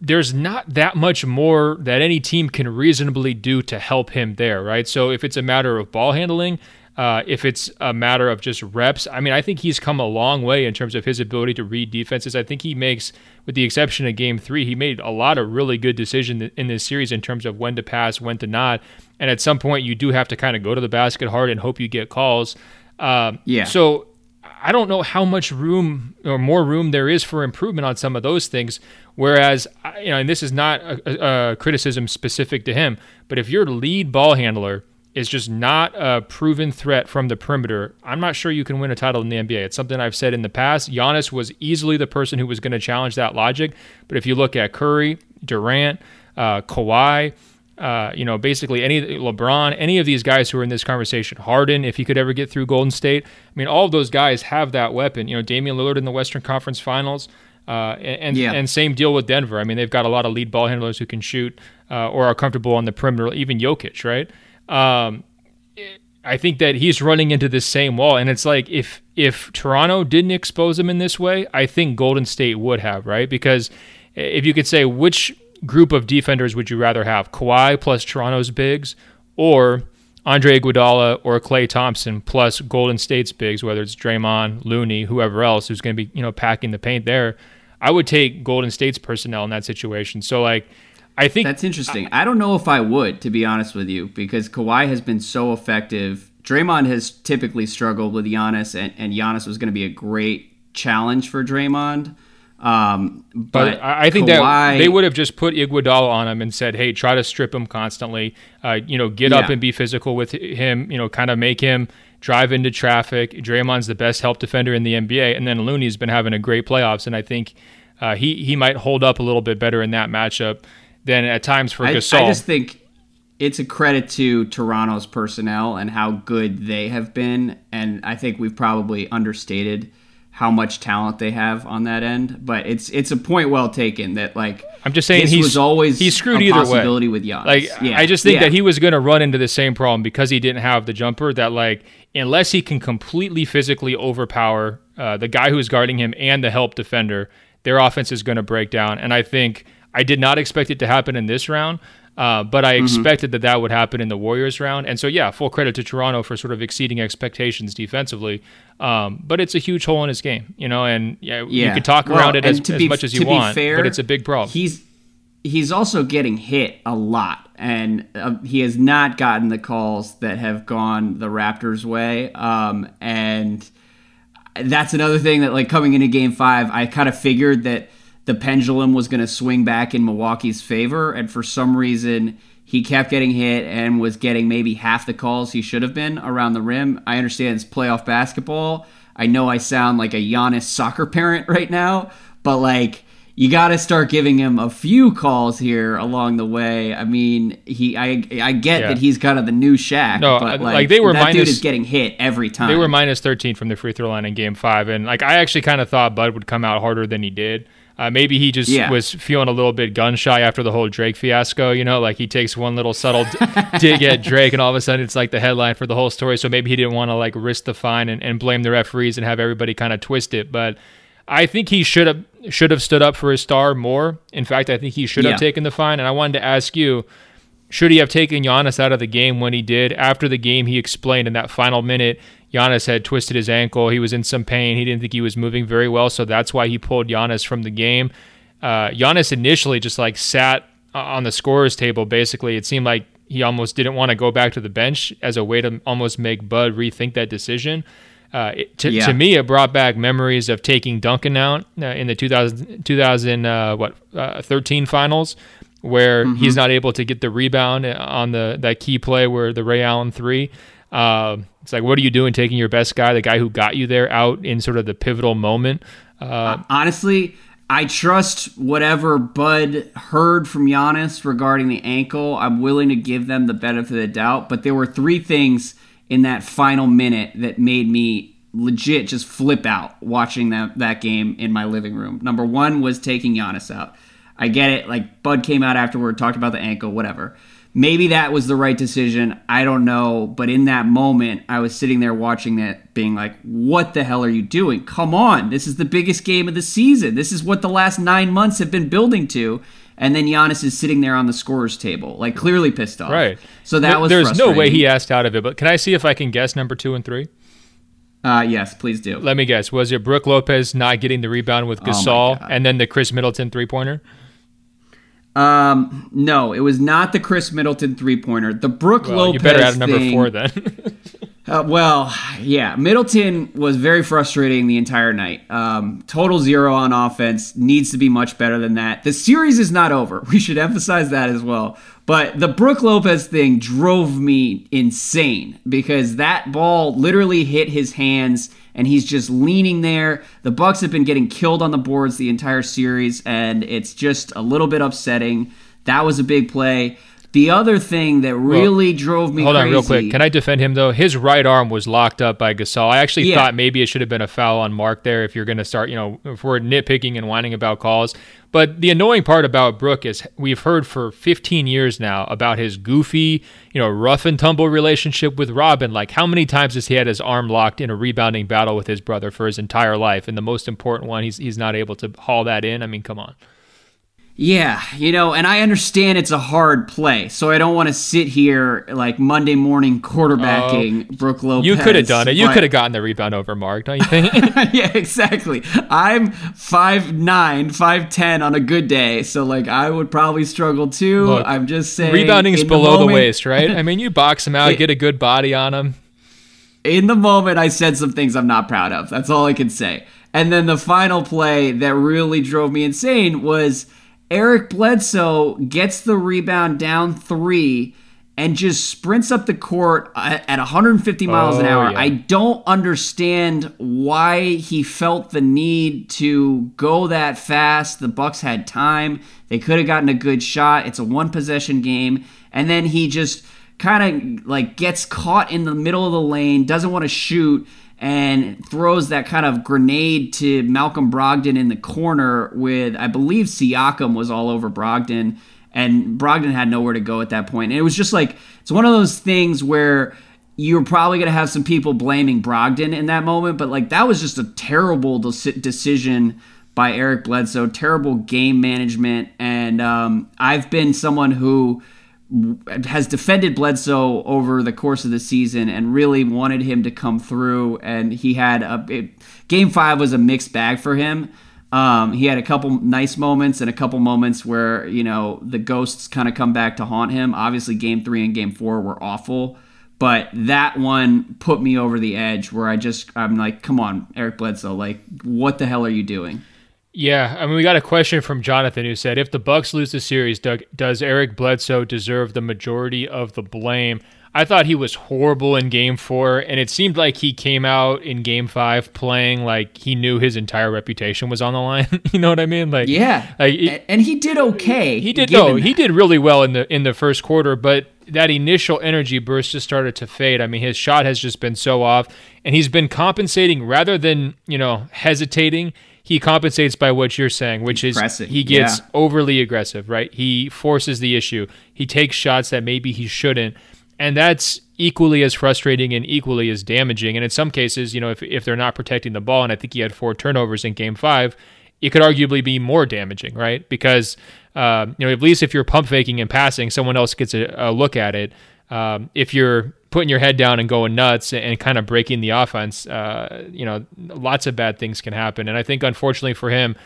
there's not that much more that any team can reasonably do to help him there, right? So if it's a matter of ball handling, uh, if it's a matter of just reps, I mean, I think he's come a long way in terms of his ability to read defenses. I think he makes, with the exception of game three, he made a lot of really good decisions in this series in terms of when to pass, when to not. And at some point, you do have to kind of go to the basket hard and hope you get calls. Um, Yeah. So I don't know how much room or more room there is for improvement on some of those things. Whereas, you know, and this is not a, a, criticism specific to him, but if your lead ball handler is just not a proven threat from the perimeter, I'm not sure you can win a title in the NBA. It's something I've said in the past. Giannis was easily the person who was going to challenge that logic. But if you look at Curry, Durant, uh, Kawhi, uh, you know, basically any LeBron, any of these guys who are in this conversation, Harden, if he could ever get through Golden State, I mean, all of those guys have that weapon. You know, Damian Lillard in the Western Conference Finals, uh, and Yeah. and same deal with Denver. I mean, they've got a lot of lead ball handlers who can shoot uh, or are comfortable on the perimeter. Even Jokic, right? Um, I think that he's running into this same wall, and it's like if if Toronto didn't expose him in this way, I think Golden State would have, right? Because if you could say which group of defenders would you rather have, Kawhi plus Toronto's bigs, or Andre Iguodala or Klay Thompson plus Golden State's bigs, whether it's Draymond, Looney, whoever else who's going to be you know packing the paint there, I would take Golden State's personnel in that situation. So like, I think That's interesting. I don't know if I would, to be honest with you, because Kawhi has been so effective. Draymond has typically struggled with Giannis, and, and Giannis was going to be a great challenge for Draymond. Um, but, but I think Kawhi, that they would have just put Iguodala on him and said, "Hey, try to strip him constantly. Uh, you know, get up and be physical with him. You know, kind of make him drive into traffic. Draymond's the best help defender in the NBA, and then Looney's been having a great playoffs, and I think uh, he he might hold up a little bit better in that matchup than at times for I, Gasol. I just think it's a credit to Toronto's personnel and how good they have been, and I think we've probably understated how much talent they have on that end. But it's it's a point well taken that like I'm just saying this he's was always he's screwed a either way. possibility with Giannis. Like yeah. I just think yeah. that he was going to run into the same problem because he didn't have the jumper. That like unless he can completely physically overpower uh, the guy who's guarding him and the help defender, their offense is going to break down. And I think I did not expect it to happen in this round. Uh, but I expected that that would happen in the Warriors round, and so yeah, full credit to Toronto for sort of exceeding expectations defensively. Um, but it's a huge hole in his game, you know, and yeah, you Yeah. could talk Well, around it as, be- much as you want, fair, but it's a big problem. He's he's also getting hit a lot, and uh, he has not gotten the calls that have gone the Raptors' way. Um, and that's another thing that, like, coming into Game Five, I kind of figured that the pendulum was going to swing back in Milwaukee's favor, and for some reason. He kept getting hit and was getting maybe half the calls he should have been around the rim. I understand it's playoff basketball. I know I sound like a Giannis soccer parent right now, but like you got to start giving him a few calls here along the way. I mean, he I I get Yeah. that he's kind of the new Shaq, No, but like, like, they were that dude is getting hit every time. They were minus 13 from the free throw line in game five. And like, I actually kind of thought Bud would come out harder than he did. Uh, maybe he just Yeah. was feeling a little bit gun shy after the whole Drake fiasco. You know, like he takes one little subtle d- dig at Drake, and all of a sudden it's like the headline for the whole story. So maybe he didn't want to like risk the fine and, and blame the referees and have everybody kind of twist it. But I think he should have should have stood up for his star more. In fact, I think he should Yeah. have taken the fine. And I wanted to ask you, should he have taken Giannis out of the game when he did? After the game, he explained in that final minute, Giannis had twisted his ankle. He was in some pain. He didn't think he was moving very well, so that's why he pulled Giannis from the game. Uh, Giannis initially just like sat on the scorer's table. Basically, it seemed like he almost didn't want to go back to the bench as a way to almost make Bud rethink that decision. Uh, it, to, Yeah. to me, it brought back memories of taking Duncan out uh, in the 2000, 2000 uh, what uh, 13 finals, where Mm-hmm. he's not able to get the rebound on the that key play where the Ray Allen three. Uh, it's like, what are you doing, taking your best guy, the guy who got you there, out in sort of the pivotal moment? Uh, Honestly, I trust whatever Bud heard from Giannis regarding the ankle. I'm willing to give them the benefit of the doubt, but there were three things in that final minute that made me legit just flip out watching that that game in my living room. Number one was taking Giannis out. I get it. Like Bud came out afterward, talked about the ankle, whatever. Maybe that was the right decision. I don't know. But in that moment, I was sitting there watching that, being like, what the hell are you doing? Come on. This is the biggest game of the season. This is what the last nine months have been building to. And then Giannis is sitting there on the scorer's table, like clearly pissed off. right. So that There- was There's no way he asked out of it, but can I see if I can guess number two and three? Uh, yes, please do. Let me guess. Was it Brook Lopez not getting the rebound with Oh Gasol God. and then the Khris Middleton three pointer? Um, no, it was not the Khris Middleton three pointer. The Brook Well, Lopez you better add number thing- four then. Uh, well, yeah, Middleton was very frustrating the entire night. Um, total zero on offense. Needs to be much better than that. The series is not over. We should emphasize that as well. But the Brook Lopez thing drove me insane because that ball literally hit his hands and he's just leaning there. The Bucks have been getting killed on the boards the entire series and it's just a little bit upsetting. That was a big play. The other thing that really drove me Hold on, real quick. Can I defend him though? His right arm was locked up by Gasol. I actually Yeah. thought maybe it should have been a foul on Marc there if you're going to start, you know, if we're nitpicking and whining about calls. But the annoying part about Brook is we've heard for 15 years now about his goofy, you know, rough and tumble relationship with Robin. Like, how many times has he had his arm locked in a rebounding battle with his brother for his entire life? And the most important one, he's he's not able to haul that in. I mean, come on. Yeah, you know, and I understand it's a hard play, so I don't want to sit here like Monday morning quarterbacking oh, Brook Lopez. You could have done it. You could have gotten the rebound over Marc, don't you think? yeah, exactly. I'm 5'9", 5'10", on a good day, so like I would probably struggle too. Look, I'm just saying. Rebounding's in below the, moment- waist, right? I mean, you box him out, It- get a good body on him. in the moment I said some things I'm not proud of. That's all I can say. And then the final play that really drove me insane was Eric Bledsoe gets the rebound down three and just sprints up the court at 150 miles oh, an hour. Yeah. I don't understand why he felt the need to go that fast. The Bucks had time. They could have gotten a good shot. It's a one possession game and then he just kind of like gets caught in the middle of the lane, doesn't want to shoot and throws that kind of grenade to Malcolm Brogdon in the corner with I believe Siakam was all over Brogdon and Brogdon had nowhere to go at that point. And it was just like it's one of those things where you're probably going to have some people blaming Brogdon in that moment, but like that was just a terrible decision by Eric Bledsoe, terrible game management, and um, I've been someone who has defended Bledsoe over the course of the season and really wanted him to come through. And he had a it, game five was a mixed bag for him. Um, he had a couple nice moments and a couple moments where you know the ghosts kind of come back to haunt him. Obviously, game three and game four were awful, but that one put me over the edge where I just I'm like, come on, Eric Bledsoe, like what the hell are you doing? Yeah, I mean, we got a question from Jonathan who said, "If the Bucks lose the series, Doug, does Eric Bledsoe deserve the majority of the blame?" I thought he was horrible in Game Four, and it seemed like he came out in Game Five playing like he knew his entire reputation was on the line. you know what I mean? Like, yeah, like, it, and he did okay. He did no, that. he did really well in the in the first quarter, but that initial energy burst just started to fade. I mean, his shot has just been so off, and he's been compensating rather than you know hesitating he compensates by what you're saying, which is he gets yeah. overly aggressive, right? He forces the issue. He takes shots that maybe he shouldn't. And that's equally as frustrating and equally as damaging. And in some cases, you know, if, if they're not protecting the ball, and I think he had four turnovers in game five, it could arguably be more damaging, right? Because, uh, you know, at least if you're pump faking and passing, someone else gets a, a look at it. Um, if you're putting your head down and going nuts and, kind of breaking the offense, uh, you know, lots of bad things can happen. And I think, unfortunately for him,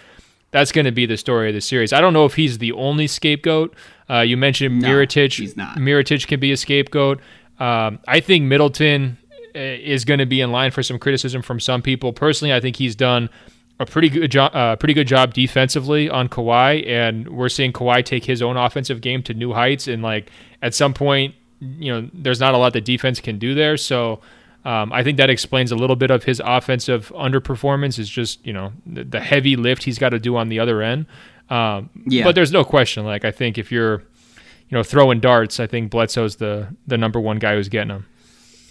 that's going to be the story of the series. I don't know if he's the only scapegoat. Uh, you mentioned no, Mirotic. He's not. Mirotic can be a scapegoat. Um, I think Middleton uh, is going to be in line for some criticism from some people. Personally, I think he's done a pretty good job, uh, pretty good job defensively on Kawhi, and we're seeing Kawhi take his own offensive game to new heights. And like at some point, you know, there's not a lot that defense can do there. So um, I think that explains a little bit of his offensive underperformance. Is just you know the, the heavy lift he's got to do on the other end. Um, yeah. But there's no question. Like I think if you're you know throwing darts, I think Bledsoe's the the number one guy who's getting them.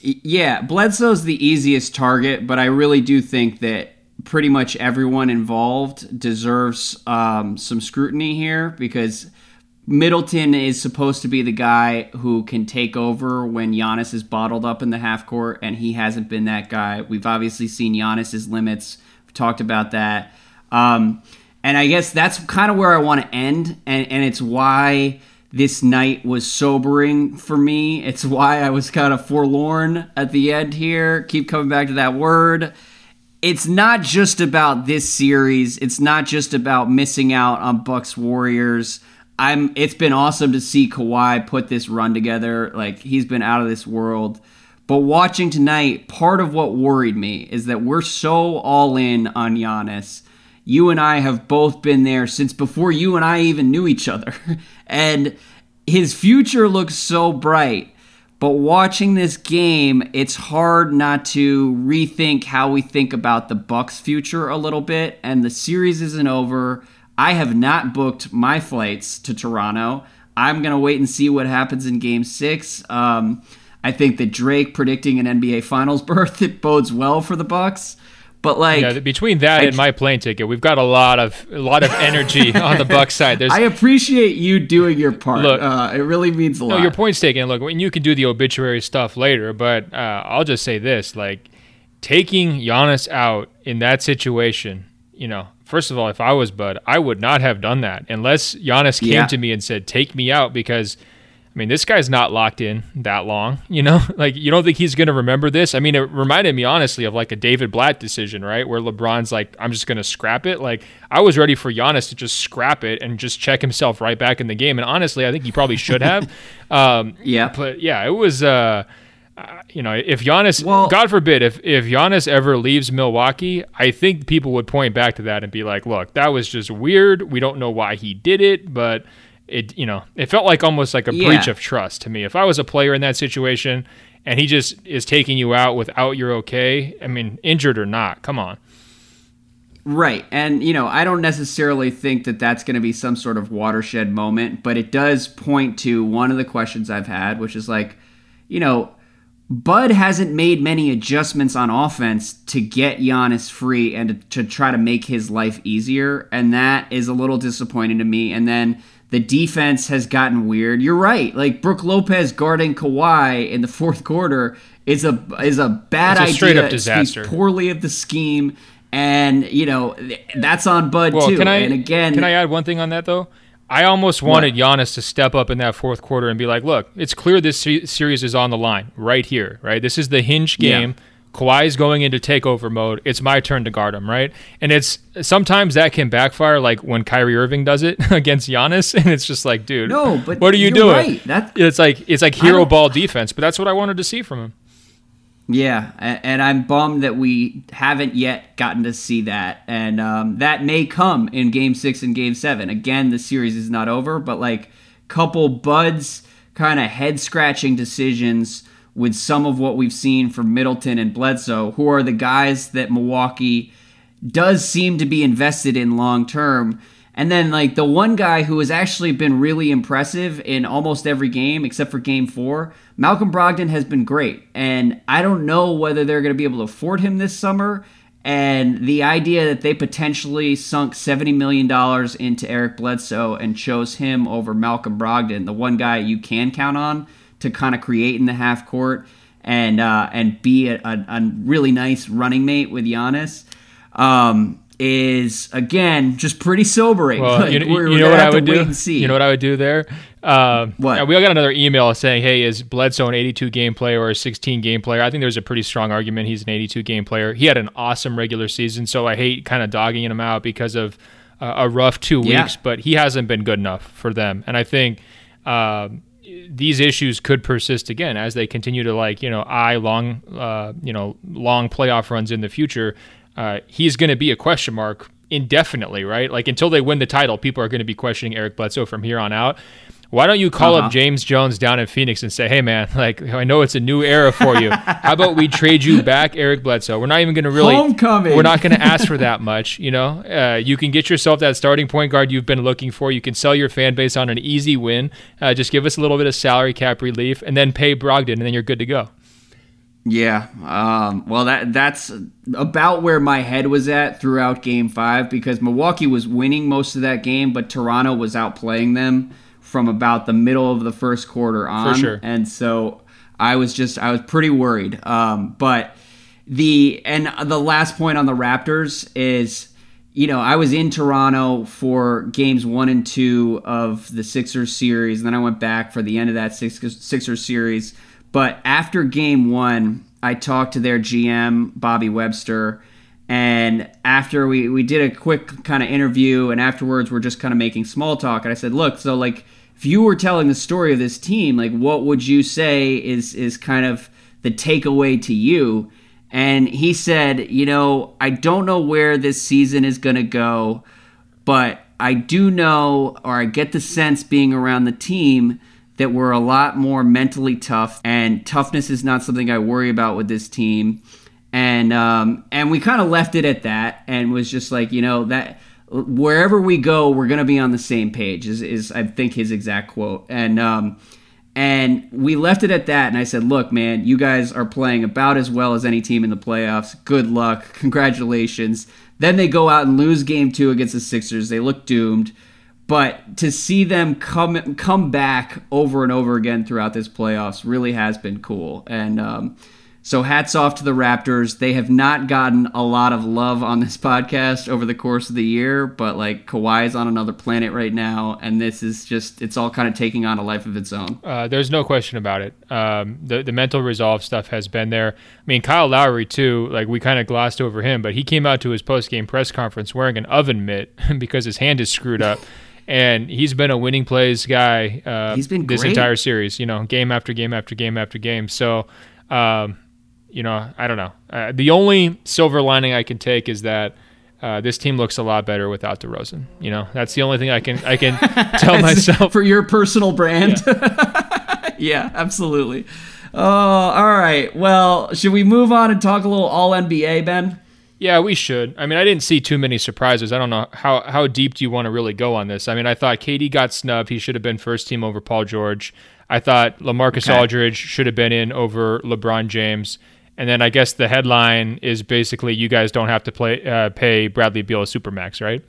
Yeah, Bledsoe's the easiest target, but I really do think that pretty much everyone involved deserves um, some scrutiny here because Middleton is supposed to be the guy who can take over when Giannis is bottled up in the half court, and he hasn't been that guy. We've obviously seen Giannis's limits. We've talked about that. Um, and I guess that's kind of where I want to end, and, and it's why this night was sobering for me. It's why I was kind of forlorn at the end here. Keep coming back to that word. It's not just about this series. It's not just about missing out on Bucks Warriors. I'm it's been awesome to see Kawhi put this run together. Like he's been out of this world. But watching tonight, part of what worried me is that we're so all in on Giannis. You and I have both been there since before you and I even knew each other. and his future looks so bright. But watching this game, it's hard not to rethink how we think about the Bucks' future a little bit. And the series isn't over. I have not booked my flights to Toronto. I'm going to wait and see what happens in game six. Um, I think that Drake predicting an NBA Finals berth it bodes well for the Bucks. But like yeah, between that I, and my plane ticket, we've got a lot of a lot of energy on the Bucks side. There's, I appreciate you doing your part. Look, uh, it really means a lot. No, your point's taken. Look, when you can do the obituary stuff later, but uh, I'll just say this: like taking Giannis out in that situation, you know, first of all, if I was Bud, I would not have done that unless Giannis came yeah. to me and said, "Take me out," because I mean, this guy's not locked in that long. You know, like you don't think he's going to remember this? I mean, it reminded me honestly of like a David Blatt decision, right, where LeBron's like, "I'm just going to scrap it." Like I was ready for Giannis to just scrap it and just check himself right back in the game, and honestly, I think he probably should have. um, yeah, but yeah, it was. Uh, uh, you know, if Giannis, Well- God forbid, if if Giannis ever leaves Milwaukee, I think people would point back to that and be like, "Look, that was just weird. We don't know why he did it, but it, you know, it felt like almost like a Yeah. breach of trust to me. If I was a player in that situation and he just is taking you out without your okay, I mean, injured or not, come on. Right. And, you know, I don't necessarily think that that's going to be some sort of watershed moment, but it does point to one of the questions I've had, which is like, you know, Bud hasn't made many adjustments on offense to get Giannis free and to, to try to make his life easier. And that is a little disappointing to me. And then the defense has gotten weird. You're right. Like Brook Lopez guarding Kawhi in the fourth quarter is a is a bad It's a idea. straight up It speaks disaster. poorly of the scheme. And you know that's on Bud Well, too. can I and again, can I add one thing on that though? I almost wanted Giannis to step up in that fourth quarter and be like, "Look, it's clear this se- series is on the line right here, right? This is the hinge Yeah. game. Kawhi's going into takeover mode. It's my turn to guard him, right? And it's sometimes that can backfire, like when Kyrie Irving does it against Giannis, and it's just like, dude, No, but what are you doing? right. That- it's like it's like hero ball defense, but that's what I wanted to see from him. Yeah, and I'm bummed that we haven't yet gotten to see that, and um, that may come in Game Six and Game Seven. Again, the series is not over, but like couple Bud's kind of head scratching decisions with some of what we've seen from Middleton and Bledsoe, who are the guys that Milwaukee does seem to be invested in long term. And then like the one guy who has actually been really impressive in almost every game except for game 4, Malcolm Brogdon has been great. And I don't know whether they're going to be able to afford him this summer. And the idea that they potentially sunk $70 million into Eric Bledsoe and chose him over Malcolm Brogdon, the one guy you can count on to kind of create in the half court and uh, and be a, a, a really nice running mate with Giannis, um, is again just pretty sobering. Well, Like, you, we're- you we're know what I would do. You know what I would do there. Um, What? We all got another email saying, "Hey, is Bledsoe an 82 game player or a 16 game player?" I think there's a pretty strong argument he's an 82 game player. He had an awesome regular season, so I hate kind of dogging him out because of uh, a rough two Yeah. weeks. But he hasn't been good enough for them, and I think. Um, these issues could persist again as they continue to like you know eye long uh, you know long playoff runs in the future. Uh, he's going to be a question mark indefinitely, right? Like until they win the title, people are going to be questioning Eric Bledsoe from here on out. Why don't you call Uh-huh. up James Jones down in Phoenix and say, "Hey, man, like I know it's a new era for you. How about we trade you back, Eric Bledsoe? We're not even going to really Homecoming. We're not going to ask for that much. You know, uh, you can get yourself that starting point guard you've been looking for. You can sell your fan base on an easy win. Uh, just give us a little bit of salary cap relief, and then pay Brogdon, and then you're good to go. Yeah. Um, well, that that's about where my head was at throughout Game Five because Milwaukee was winning most of that game, but Toronto was outplaying them from about the middle of the first quarter on. sure. And so I was just I was pretty worried. Um, but the and the last point on the Raptors is. You know, I was in Toronto for games one and two of the Sixers series, and then I went back for the end of that Six- Sixers series. But after game one, I talked to their GM, Bobby Webster. And after we, we did a quick kind of interview, and afterwards we're just kind of making small talk. And I said, look, so like, if you were telling the story of this team, like, what would you say is is kind of the takeaway to you? And he said, you know, I don't know where this season is going to go, but I do know, or I get the sense being around the team that we're a lot more mentally tough, and toughness is not something I worry about with this team. And um, and we kind of left it at that, and was just like, you know, that wherever we go, we're gonna be on the same page. Is is I think his exact quote, and um, and we left it at that. And I said, look, man, you guys are playing about as well as any team in the playoffs. Good luck, congratulations. Then they go out and lose game two against the Sixers. They look doomed. But to see them come come back over and over again throughout this playoffs really has been cool. And um, so hats off to the Raptors. They have not gotten a lot of love on this podcast over the course of the year, but like Kawhi is on another planet right now, and this is just it's all kind of taking on a life of its own. Uh, there's no question about it. Um, the the mental resolve stuff has been there. I mean, Kyle Lowry too. Like we kind of glossed over him, but he came out to his post game press conference wearing an oven mitt because his hand is screwed up. And he's been a winning plays guy. Uh, He's been this great. entire series. You know, game after game after game after game. So Um, you know, I don't know. Uh, the only silver lining I can take is that uh, this team looks a lot better without DeRozan. You know, that's the only thing I can I can tell myself for your personal brand. Yeah, yeah absolutely. Oh, all right. Well, should we move on and talk a little All NBA, Ben? Yeah, we should. I mean, I didn't see too many surprises. I don't know how how deep do you want to really go on this. I mean, I thought KD got snubbed. He should have been first team over Paul George. I thought LaMarcus okay. Aldridge should have been in over LeBron James. And then I guess the headline is basically you guys don't have to play uh, pay Bradley Beal a supermax, right?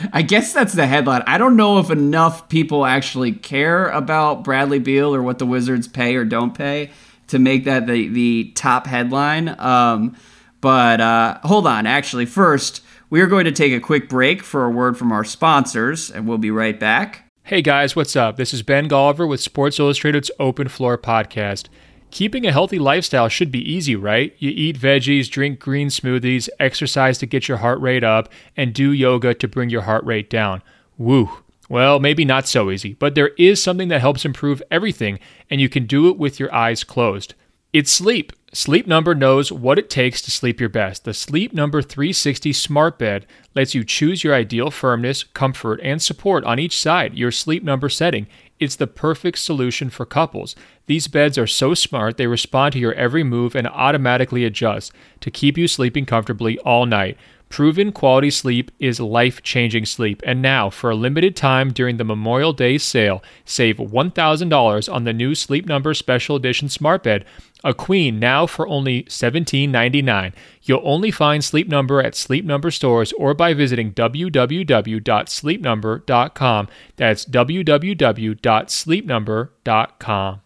I guess that's the headline. I don't know if enough people actually care about Bradley Beal or what the Wizards pay or don't pay to make that the the top headline. Um, but uh, hold on, actually, first we are going to take a quick break for a word from our sponsors, and we'll be right back. Hey guys, what's up? This is Ben Golliver with Sports Illustrated's Open Floor podcast. Keeping a healthy lifestyle should be easy, right? You eat veggies, drink green smoothies, exercise to get your heart rate up, and do yoga to bring your heart rate down. Woo. Well, maybe not so easy, but there is something that helps improve everything, and you can do it with your eyes closed. It's sleep. Sleep Number knows what it takes to sleep your best. The Sleep Number 360 Smart Bed lets you choose your ideal firmness, comfort, and support on each side, your Sleep Number setting. It's the perfect solution for couples. These beds are so smart, they respond to your every move and automatically adjust to keep you sleeping comfortably all night. Proven quality sleep is life changing sleep. And now, for a limited time during the Memorial Day sale, save $1,000 on the new Sleep Number Special Edition Smart Bed a queen now for only $17.99. You'll only find Sleep Number at Sleep Number stores or by visiting www.sleepnumber.com. That's www.sleepnumber.com.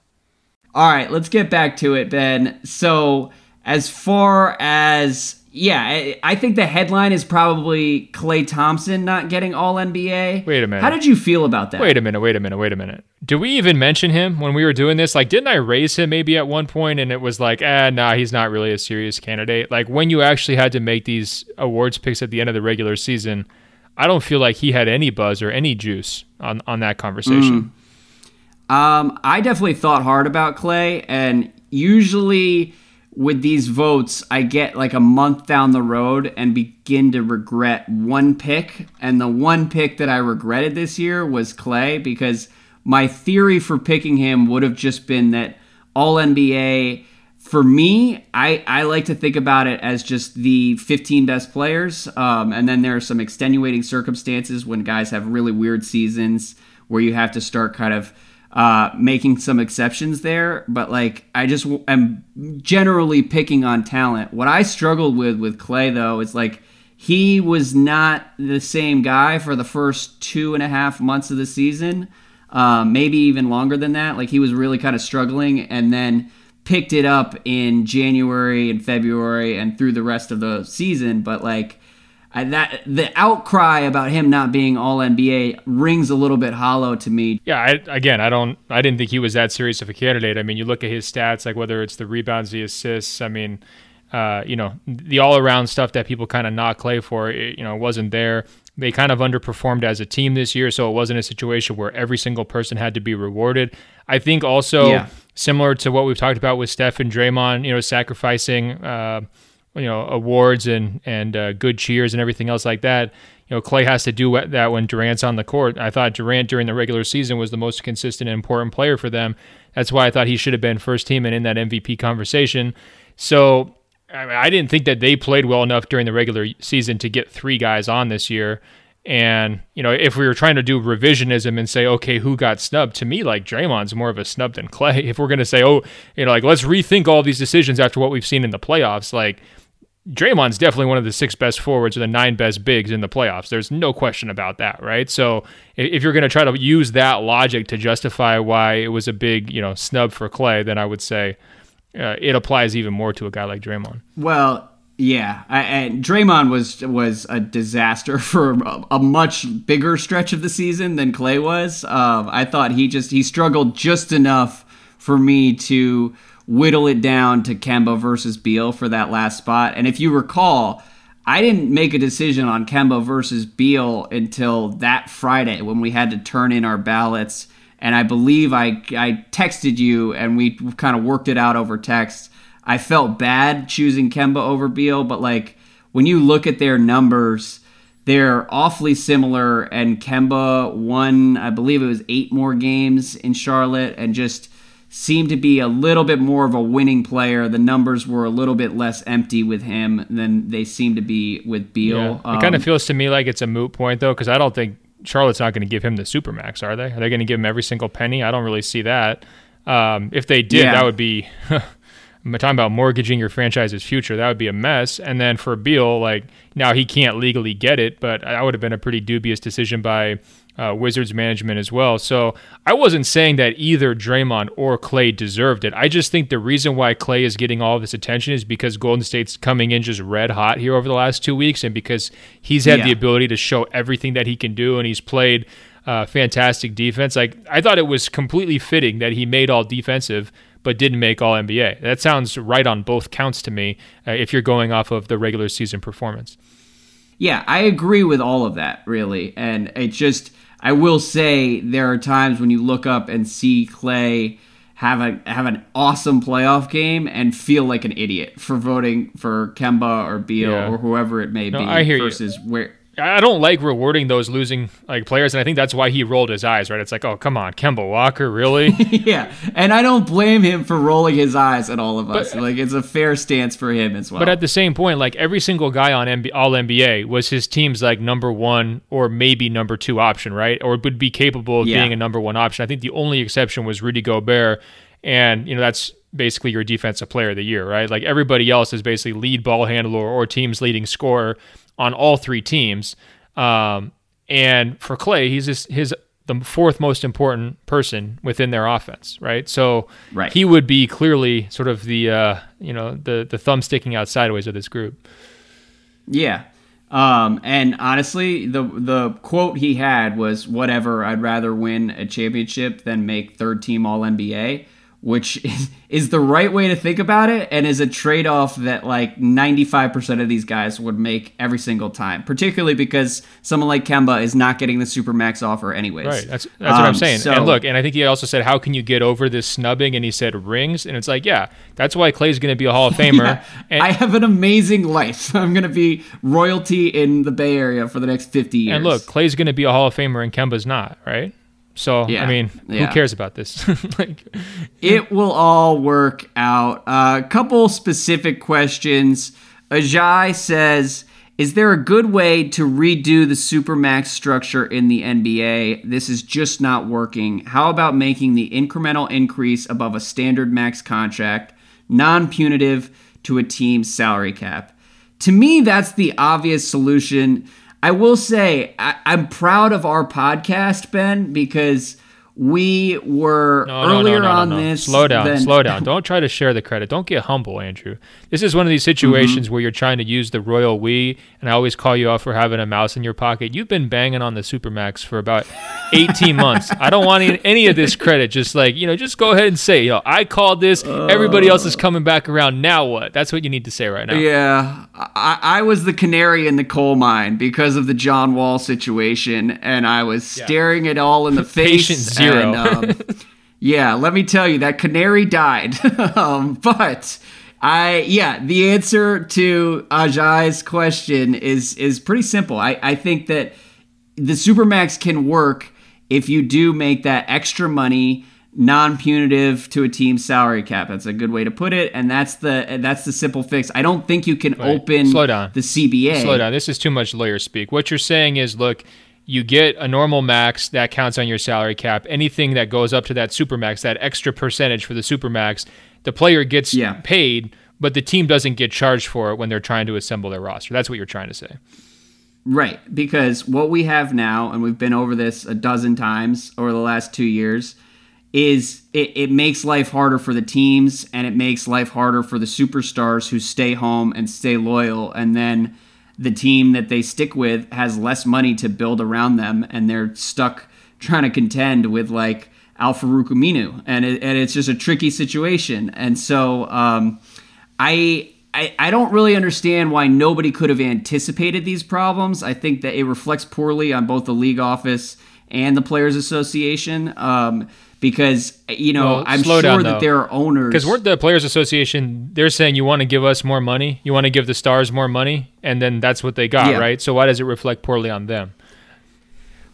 All right, let's get back to it, Ben. So, as far as yeah, I think the headline is probably Klay Thompson not getting All NBA. Wait a minute. How did you feel about that? Wait a minute. Wait a minute. Wait a minute. Do we even mention him when we were doing this? Like, didn't I raise him maybe at one point and it was like, ah, nah, he's not really a serious candidate. Like when you actually had to make these awards picks at the end of the regular season, I don't feel like he had any buzz or any juice on on that conversation. Mm. Um, I definitely thought hard about Klay, and usually with these votes, I get like a month down the road and begin to regret one pick. And the one pick that I regretted this year was Klay because my theory for picking him would have just been that all NBA. For me, I, I like to think about it as just the 15 best players. Um, and then there are some extenuating circumstances when guys have really weird seasons where you have to start kind of uh, making some exceptions there, but like I just am generally picking on talent. What I struggled with with Klay though is like he was not the same guy for the first two and a half months of the season, uh, maybe even longer than that. Like he was really kind of struggling, and then picked it up in January and February and through the rest of the season. But like I, that the outcry about him not being all NBA rings a little bit hollow to me. Yeah, I, again, I don't, I didn't think he was that serious of a candidate. I mean, you look at his stats, like whether it's the rebounds, the assists. I mean, uh, you know, the all-around stuff that people kind of knock Klay for, it, you know, wasn't there. They kind of underperformed as a team this year, so it wasn't a situation where every single person had to be rewarded. I think also yeah. similar to what we've talked about with Steph and Draymond, you know, sacrificing. Uh, you know awards and and uh, good cheers and everything else like that. You know, Klay has to do that when Durant's on the court. I thought Durant during the regular season was the most consistent and important player for them. That's why I thought he should have been first team and in that MVP conversation. So I didn't think that they played well enough during the regular season to get three guys on this year. And, you know, if we were trying to do revisionism and say, okay, who got snubbed? To me, like Draymond's more of a snub than Klay. If we're to say, oh, you know, like let's rethink all these decisions after what we've seen in the playoffs, like Draymond's definitely one of the six best forwards or the nine best bigs in the playoffs. There's no question about that, right? So if you're going to try to use that logic to justify why it was a big, you know, snub for Klay, then I would say uh, it applies even more to a guy like Draymond. Well, yeah, I, and Draymond was was a disaster for a, a, much bigger stretch of the season than Klay was. Um, I thought he just he struggled just enough for me to whittle it down to Kemba versus Beal for that last spot. And if you recall, I didn't make a decision on Kemba versus Beal until that Friday when we had to turn in our ballots and I believe I I texted you and we kind of worked it out over text. I felt bad choosing Kemba over Beal, but like when you look at their numbers, they're awfully similar. And Kemba won, I believe it was eight more games in Charlotte, and just seemed to be a little bit more of a winning player. The numbers were a little bit less empty with him than they seem to be with Beal. Yeah. It Um, kind of feels to me like it's a moot point though, because I don't think Charlotte's not going to give him the supermax, are they? Are they going to give him every single penny? I don't really see that. Um, if they did, Yeah. that would be. I'm talking about mortgaging your franchise's future. That would be a mess. And then for Beal, like now he can't legally get it, but that would have been a pretty dubious decision by uh, Wizards management as well. So I wasn't saying that either Draymond or Klay deserved it. I just think the reason why Klay is getting all of this attention is because Golden State's coming in just red hot here over the last two weeks, and because he's had the ability to show everything that he can do, and he's played uh, fantastic defense. Like I thought it was completely fitting that he made all defensive. But didn't make All NBA. That sounds right on both counts to me. Uh, if you're going off of the regular season performance, Yeah, I agree with all of that, really. And it just, I will say, there are times when you look up and see Klay have a have an awesome playoff game and feel like an idiot for voting for Kemba or Beal Yeah. or whoever it may No, be. I hear you. versus where. I don't like rewarding those losing like players, and I think that's why he rolled his eyes. Right? It's like, oh come on, Kemba Walker, really? yeah, and I don't blame him for rolling his eyes at all of us. like it's a fair stance for him as well. But at the same point, like every single guy on MB- All NBA was his team's like number one or maybe number two option, right? Or would be capable of Yeah. being a number one option. I think the only exception was Rudy Gobert, and you know that's basically your defensive player of the year, right? Like everybody else is basically lead ball handler or team's leading scorer on all three teams. Um, and for Klay, he's his, his the fourth most important person within their offense, right? So Right. he would be clearly sort of the uh, you know the the thumb sticking out sideways of this group. Yeah. Um, and honestly, the the quote he had was, "Whatever, I'd rather win a championship than make third team All NBA," which is, is the right way to think about it, and is a trade off that like ninety five percent of these guys would make every single time. Particularly because someone like Kemba is not getting the supermax offer anyways. Right. That's that's what I'm Um, saying. so- and look, and I think he also said, "How can you get over this snubbing?" And he said, "Rings." And it's like, yeah, that's why Klay's going to be a Hall of Famer. Yeah, and, I have an amazing life. I'm gonna be royalty in the Bay Area for the next fifty years. and look, Klay's going to be a Hall of Famer, and Kemba's not, right? So Yeah. I mean, Yeah. who cares about this? like, It will all work out. A couple specific questions. Ajay says, "Is there a good way to redo the supermax structure in the NBA? This is just not working. How about making the incremental increase above a standard max contract non-punitive to a team's salary cap?" To me, that's the obvious solution. I will say I, I'm proud of our podcast, Ben, because we were no, earlier no, no, on this. Slow down, than- slow down. Don't try to share the credit. Don't get humble, Andrew. This is one of these Mm-hmm. situations where you're trying to use the royal we, and I always call you out for having a mouse in your pocket. You've been banging on the Supermax for about 18 months. I don't want any, any of this credit. Just like, you know, just go ahead and say, you know, I called this. Everybody else is coming back around. Now what? That's what you need to say right now. Yeah, I, I was the canary in the coal mine because of the John Wall situation, and I was staring it all in the face. Patient zero. and, um, yeah, let me tell you, that canary died. um, but I, yeah, the answer to Ajay's question is is pretty simple. I, I think that the supermax can work if you do make that extra money non-punitive to a team's salary cap. That's a good way to put it, and that's the that's the simple fix. I don't think you can open Slow down. the CBA. Slow down. This is too much lawyer speak. What you're saying is, look, you get a normal max that counts on your salary cap. Anything that goes up to that super max, that extra percentage for the super max, the player gets Yeah. paid, but the team doesn't get charged for it when they're trying to assemble their roster. That's what you're trying to say. Right, because what we have now, and we've been over this a dozen times over the last two years, is it, it makes life harder for the teams and it makes life harder for the superstars who stay home and stay loyal. And then the team that they stick with has less money to build around them and they're stuck trying to contend with like Al-Farouq Aminu. And, it, and it's just a tricky situation. And so um, I, I I don't really understand why nobody could have anticipated these problems. I think that it reflects poorly on both the league office and the Players Association. Um, because you know Well, I'm sure down, that there are owners. Because we're the Players Association. They're saying you want to give us more money, you want to give the Stars more money, and then that's what they got, Yeah. right? So why does it reflect poorly on them?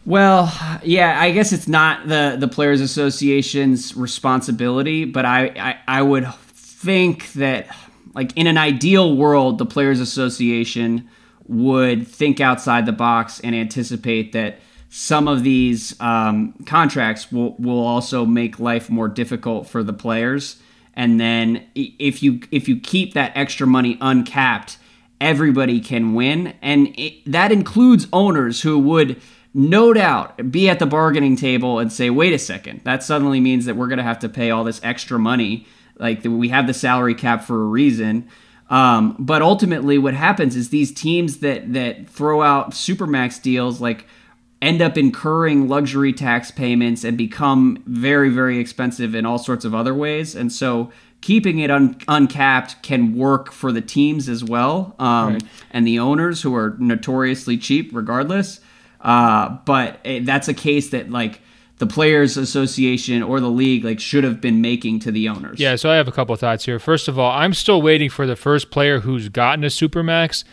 Well, yeah, I guess it's not the the Players Association's responsibility, but I, I I would think that like in an ideal world, the Players Association would think outside the box and anticipate that some of these um, contracts will will also make life more difficult for the players. And then if you if you keep that extra money uncapped, everybody can win, and it, that includes owners who would no doubt be at the bargaining table and say, "Wait a second, that suddenly means that we're going to have to pay all this extra money. Like we have the salary cap for a reason." Um, but ultimately, what happens is these teams that that throw out supermax deals like end up incurring luxury tax payments and become very very expensive in all sorts of other ways and so keeping it un- uncapped can work for the teams as well um, Right. and the owners who are notoriously cheap regardless uh, but eh, that's a case that like the players association or the league like should have been making to the owners Yeah, so I have a couple of thoughts here. First of all, I'm still waiting for the first player who's gotten a supermax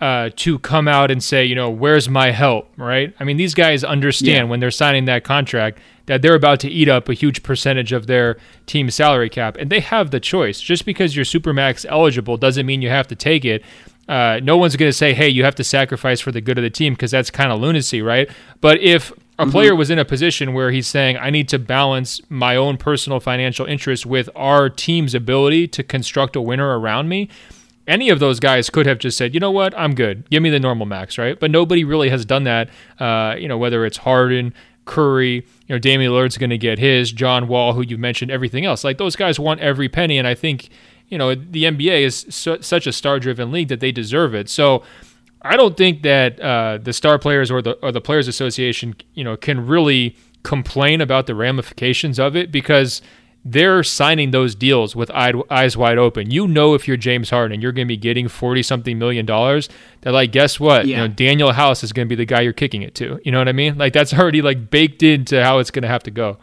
uh, to come out and say, you know, where's my help, right? I mean, these guys understand Yeah. when they're signing that contract that they're about to eat up a huge percentage of their team salary cap, and they have the choice. Just because you're supermax eligible doesn't mean you have to take it. Uh, no one's going to say, hey, you have to sacrifice for the good of the team because that's kind of lunacy, right? But if a player was in a position where he's saying, I need to balance my own personal financial interests with our team's ability to construct a winner around me, any of those guys could have just said, you know what, I'm good. Give me the normal max, right? But nobody really has done that. Uh, you know, whether it's Harden, Curry, you know, Damian Lillard's going to get his, John Wall, who you've mentioned, everything else. Like those guys want every penny, and I think, you know, the NBA is su- such a star-driven league that they deserve it. So. I don't think that uh, the star players or the or the players association, you know, can really complain about the ramifications of it because they're signing those deals with eyes wide open. You know, if you're James Harden and you're going to be getting forty something million dollars, that like, guess what? You know, Danuel House is going to be the guy you're kicking it to. You know what I mean? Like that's already like baked into how it's going to have to go.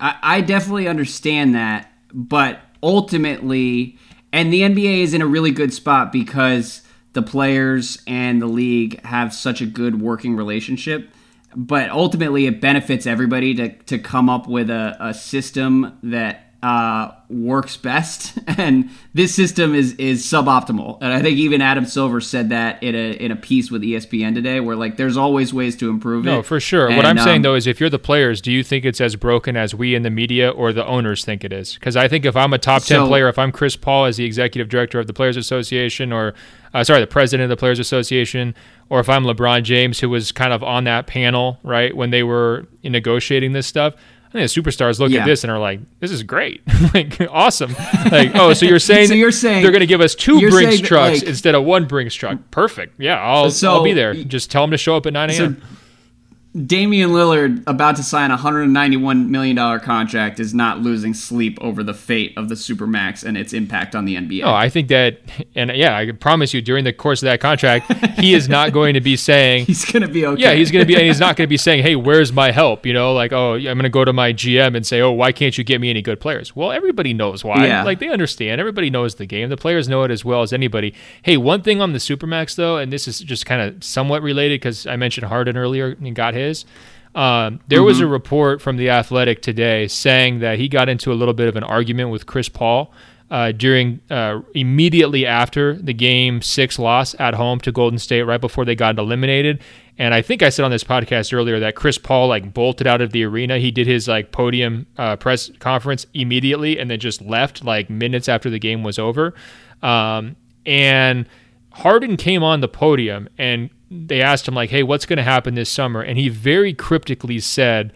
I, I definitely understand that, but ultimately, and the NBA is in a really good spot because the players and the league have such a good working relationship. But ultimately, it benefits everybody to, to come up with a, a system that uh, works best, and this system is is suboptimal. And I think even Adam Silver said that in a in a piece with ESPN today, where like there's always ways to improve it. No, for sure. what I'm saying um, though is, if you're the players, do you think it's as broken as we in the media or the owners think it is? Because I think if I'm a top ten So- player, if I'm Chris Paul as the executive director of the Players Association, or uh, sorry, the president of the Players Association, or if I'm LeBron James, who was kind of on that panel right when they were negotiating this stuff. I think the superstars look Yeah. at this and are like, "This is great, like awesome." Like, oh, so you're saying So you're saying- they're going to give us two Brinks that, trucks like- instead of one Brinks truck? Perfect. Yeah, I'll So- I'll be there. Just tell them to show up at 9 So a.m. Damian Lillard about to sign a $191 million contract is not losing sleep over the fate of the Supermax and its impact on the NBA. Oh, I think that, and yeah, I promise you, during the course of that contract, he is not going to be saying, he's going to be okay. yeah, he's going to be, and he's not going to be saying, hey, where's my help? You know, like, oh, I'm going to go to my GM and say, oh, why can't you get me any good players? Well, everybody knows why. Yeah. Like, they understand. Everybody knows the game. The players know it as well as anybody. Hey, one thing on the Supermax, though, and this is just kind of somewhat related because I mentioned Harden earlier and got his. Um, there was a report from the Athletic today saying that he got into a little bit of an argument with Chris Paul uh, during uh, immediately after the game six loss at home to Golden State, right before they got eliminated. And I think I said on this podcast earlier that Chris Paul like bolted out of the arena. He did his like podium uh, press conference immediately and then just left like minutes after the game was over. Um, and Harden came on the podium and they asked him like, "Hey, what's going to happen this summer?" And he very cryptically said,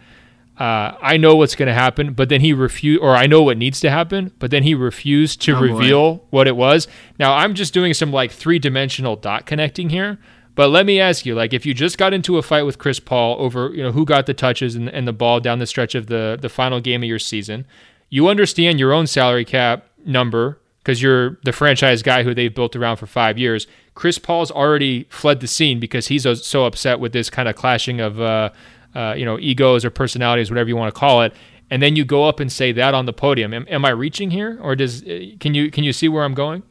uh, "I know what's going to happen," but then he refused, or I know what needs to happen, but then he refused to Oh, boy. reveal what it was. Now I'm just doing some like three dimensional dot connecting here. But let me ask you, like, if you just got into a fight with Chris Paul over, you know, who got the touches and, and the ball down the stretch of the the final game of your season, you understand your own salary cap number because you're the franchise guy who they've built around for five years. Chris Paul's already fled the scene because he's so upset with this kind of clashing of uh, uh, you know, egos or personalities, whatever you want to call it, and then you go up and say that on the podium. Am, am I reaching here, or does uh, can you can you see where I'm going?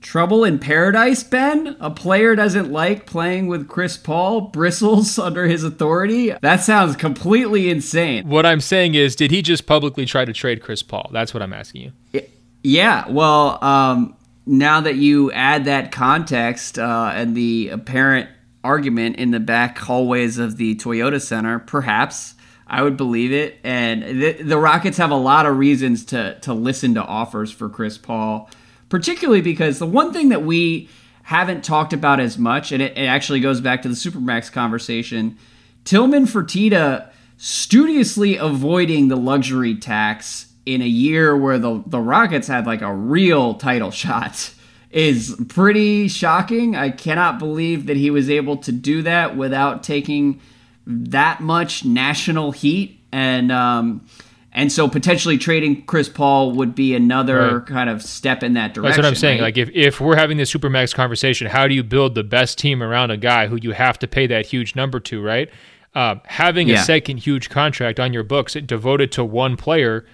Trouble in paradise, Ben? A player doesn't like playing with Chris Paul, bristles under his authority? That sounds completely insane. What I'm saying is, did he just publicly try to trade Chris Paul? That's what I'm asking you. Yeah, well, um, now that you add that context uh, and the apparent argument in the back hallways of the Toyota Center, perhaps I would believe it. And the, the Rockets have a lot of reasons to to listen to offers for Chris Paul, particularly because the one thing that we haven't talked about as much, and it, it actually goes back to the Supermax conversation, Tillman Fertitta studiously avoiding the luxury tax in a year where the the Rockets had like a real title shot is pretty shocking. I cannot believe that he was able to do that without taking that much national heat and um, and so potentially trading Chris Paul would be another right. kind of step in that direction. That's what I'm saying. Right? Like if, if we're having this supermax conversation, how do you build the best team around a guy who you have to pay that huge number to, right? Uh, having yeah. a second huge contract on your books devoted to one player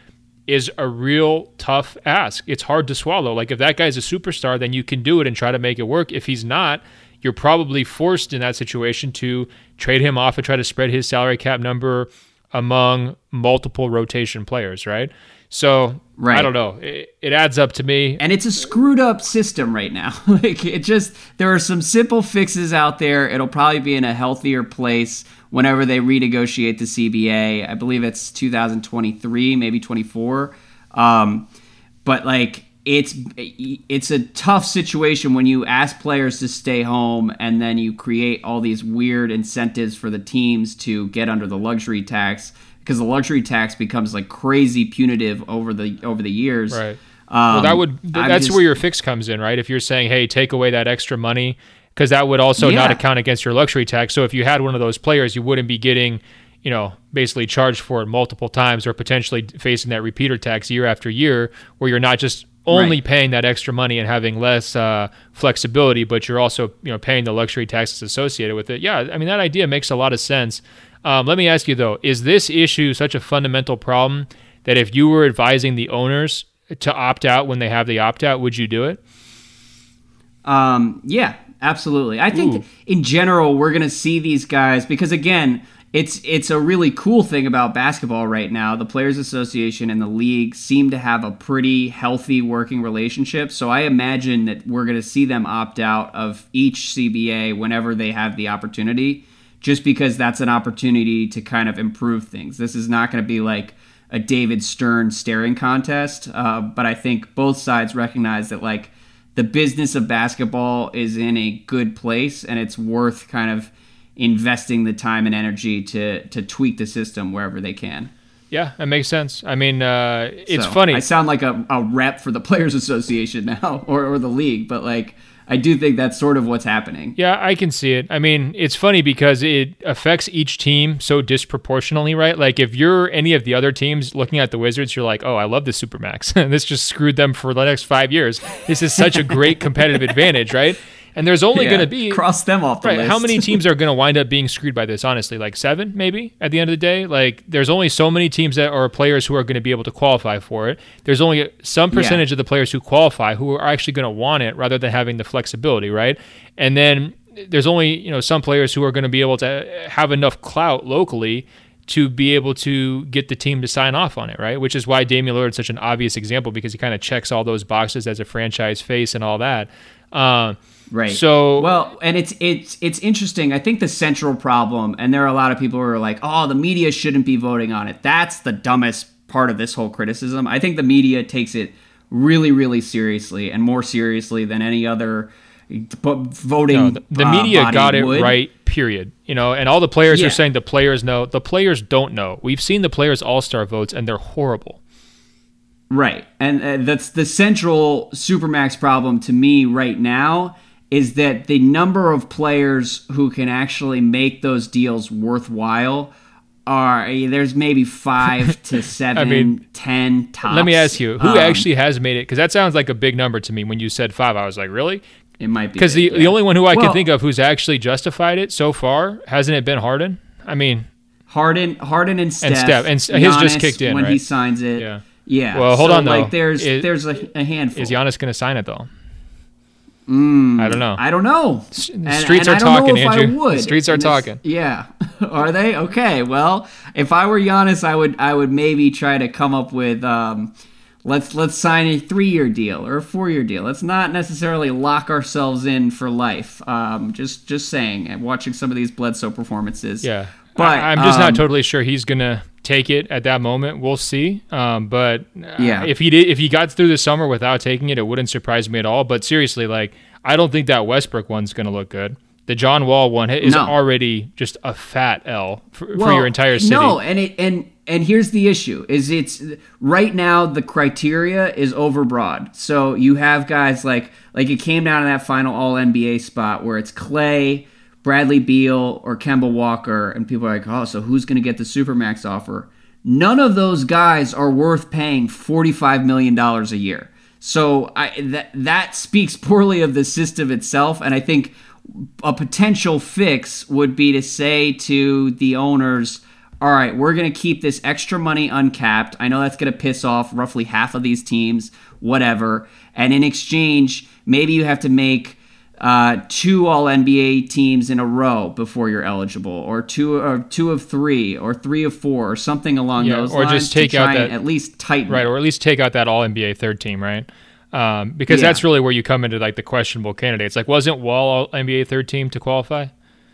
is a real tough ask. It's hard to swallow. Like if that guy's a superstar, then you can do it and try to make it work. If he's not, you're probably forced in that situation to trade him off and try to spread his salary cap number among multiple rotation players, right? So right. I don't know. It, it, adds up to me, and it's a screwed up system right now. like it just there are some simple fixes out there. It'll probably be in a healthier place whenever they renegotiate the CBA. I believe it's 2023, maybe 24. Um, but like it's it's a tough situation when you ask players to stay home and then you create all these weird incentives for the teams to get under the luxury tax because the luxury tax becomes like crazy punitive over the over the years. Right. Um, well, that would that's just, where your fix comes in, right? If you're saying, "Hey, take away that extra money," because that would also yeah. not account against your luxury tax. So if you had one of those players, you wouldn't be getting, you know, basically charged for it multiple times or potentially facing that repeater tax year after year, where you're not just only right. paying that extra money and having less uh, flexibility, but you're also you know paying the luxury taxes associated with it. Yeah, I mean that idea makes a lot of sense. Um, let me ask you though: Is this issue such a fundamental problem that if you were advising the owners to opt out when they have the opt out, would you do it? Um, yeah, absolutely. I think in general we're going to see these guys because again, it's it's a really cool thing about basketball right now. The Players Association and the league seem to have a pretty healthy working relationship. So I imagine that we're going to see them opt out of each CBA whenever they have the opportunity, just because that's an opportunity to kind of improve things. This is not going to be like a David Stern staring contest, uh, but I think both sides recognize that like the business of basketball is in a good place and it's worth kind of investing the time and energy to to tweak the system wherever they can. Yeah, that makes sense. I mean, uh, it's so, funny. I sound like a, a rep for the Players Association now or, or the league, but like I do think that's sort of what's happening. Yeah, I can see it. I mean, it's funny because it affects each team so disproportionately, right? Like if you're any of the other teams looking at the Wizards, you're like, oh, I love the Supermax. this just screwed them for the next five years. This is such a great competitive advantage, right? And there's only yeah, going to be cross them off the right, list. How many teams are going to wind up being screwed by this? Honestly, like seven, maybe at the end of the day. Like there's only so many teams that are players who are going to be able to qualify for it. There's only some percentage yeah. of the players who qualify who are actually going to want it, rather than having the flexibility, right? And then there's only you know some players who are going to be able to have enough clout locally to be able to get the team to sign off on it, right? Which is why Damian Lillard is such an obvious example because he kind of checks all those boxes as a franchise face and all that. Uh, Right. So well, and it's it's it's interesting. I think the central problem, and there are a lot of people who are like, "Oh, the media shouldn't be voting on it." That's the dumbest part of this whole criticism. I think the media takes it really, really seriously, and more seriously than any other voting. No, the, the uh, media got it would. right. Period. You know, and all the players yeah. are saying the players know. The players don't know. We've seen the players All Star votes, and they're horrible. Right, and uh, that's the central supermax problem to me right now is that the number of players who can actually make those deals worthwhile are there's maybe five to seven, I mean, ten tops. Let me ask you, who um, actually has made it? Because that sounds like a big number to me. When you said five, I was like, really? It might be because the yeah. the only one who I well, can think of who's actually justified it so far hasn't it been Harden? I mean, Harden, Harden, and Steph. And Steph. And his just kicked in when right? he signs it. Yeah. Yeah. Well, hold so, on, though. Like there's Is- there's a, a handful. Is Giannis going to sign it though? I don't know. I don't know. S- And- streets and are I don't know talking, Andrew. would The streets are this- talking. Yeah, are they? Okay. Well, if I were Giannis, I would I would maybe try to come up with um, let's let's sign a three year deal or a four year deal. Let's not necessarily lock ourselves in for life. Um, just just saying. And watching some of these Bledsoe performances. Yeah. But, I, am just um, not totally sure he's gonna take it at that moment. We'll see. Um, but uh, Yeah. if he did, if he got through the summer without taking it, it wouldn't surprise me at all. But seriously, like I don't think that Westbrook one's gonna look good. The John Wall one is No. already just a fat L for, for your entire city. No, and it and and here's the issue: is it's right now the criteria is overbroad. So you have guys like like it came down to that final All NBA spot where it's Klay, Bradley Beal, or Kemba Walker, and people are like, oh, so who's going to get the supermax offer? None of those guys are worth paying forty five million dollars a year. So I that that speaks poorly of the system itself, and I think a potential fix would be to say to the owners, all right, we're going to keep this extra money uncapped. I know that's going to piss off roughly half of these teams, whatever. And in exchange, maybe you have to make uh, two All NBA teams in a row before you're eligible, or two or two of three, or three of four, or something along Yeah, those or lines. just to take out try and that- at least tighten. right? Or at least take out that All NBA third team, right? Um, because Yeah. that's really where you come into like the questionable candidates. Like, wasn't Wall All NBA third team to qualify?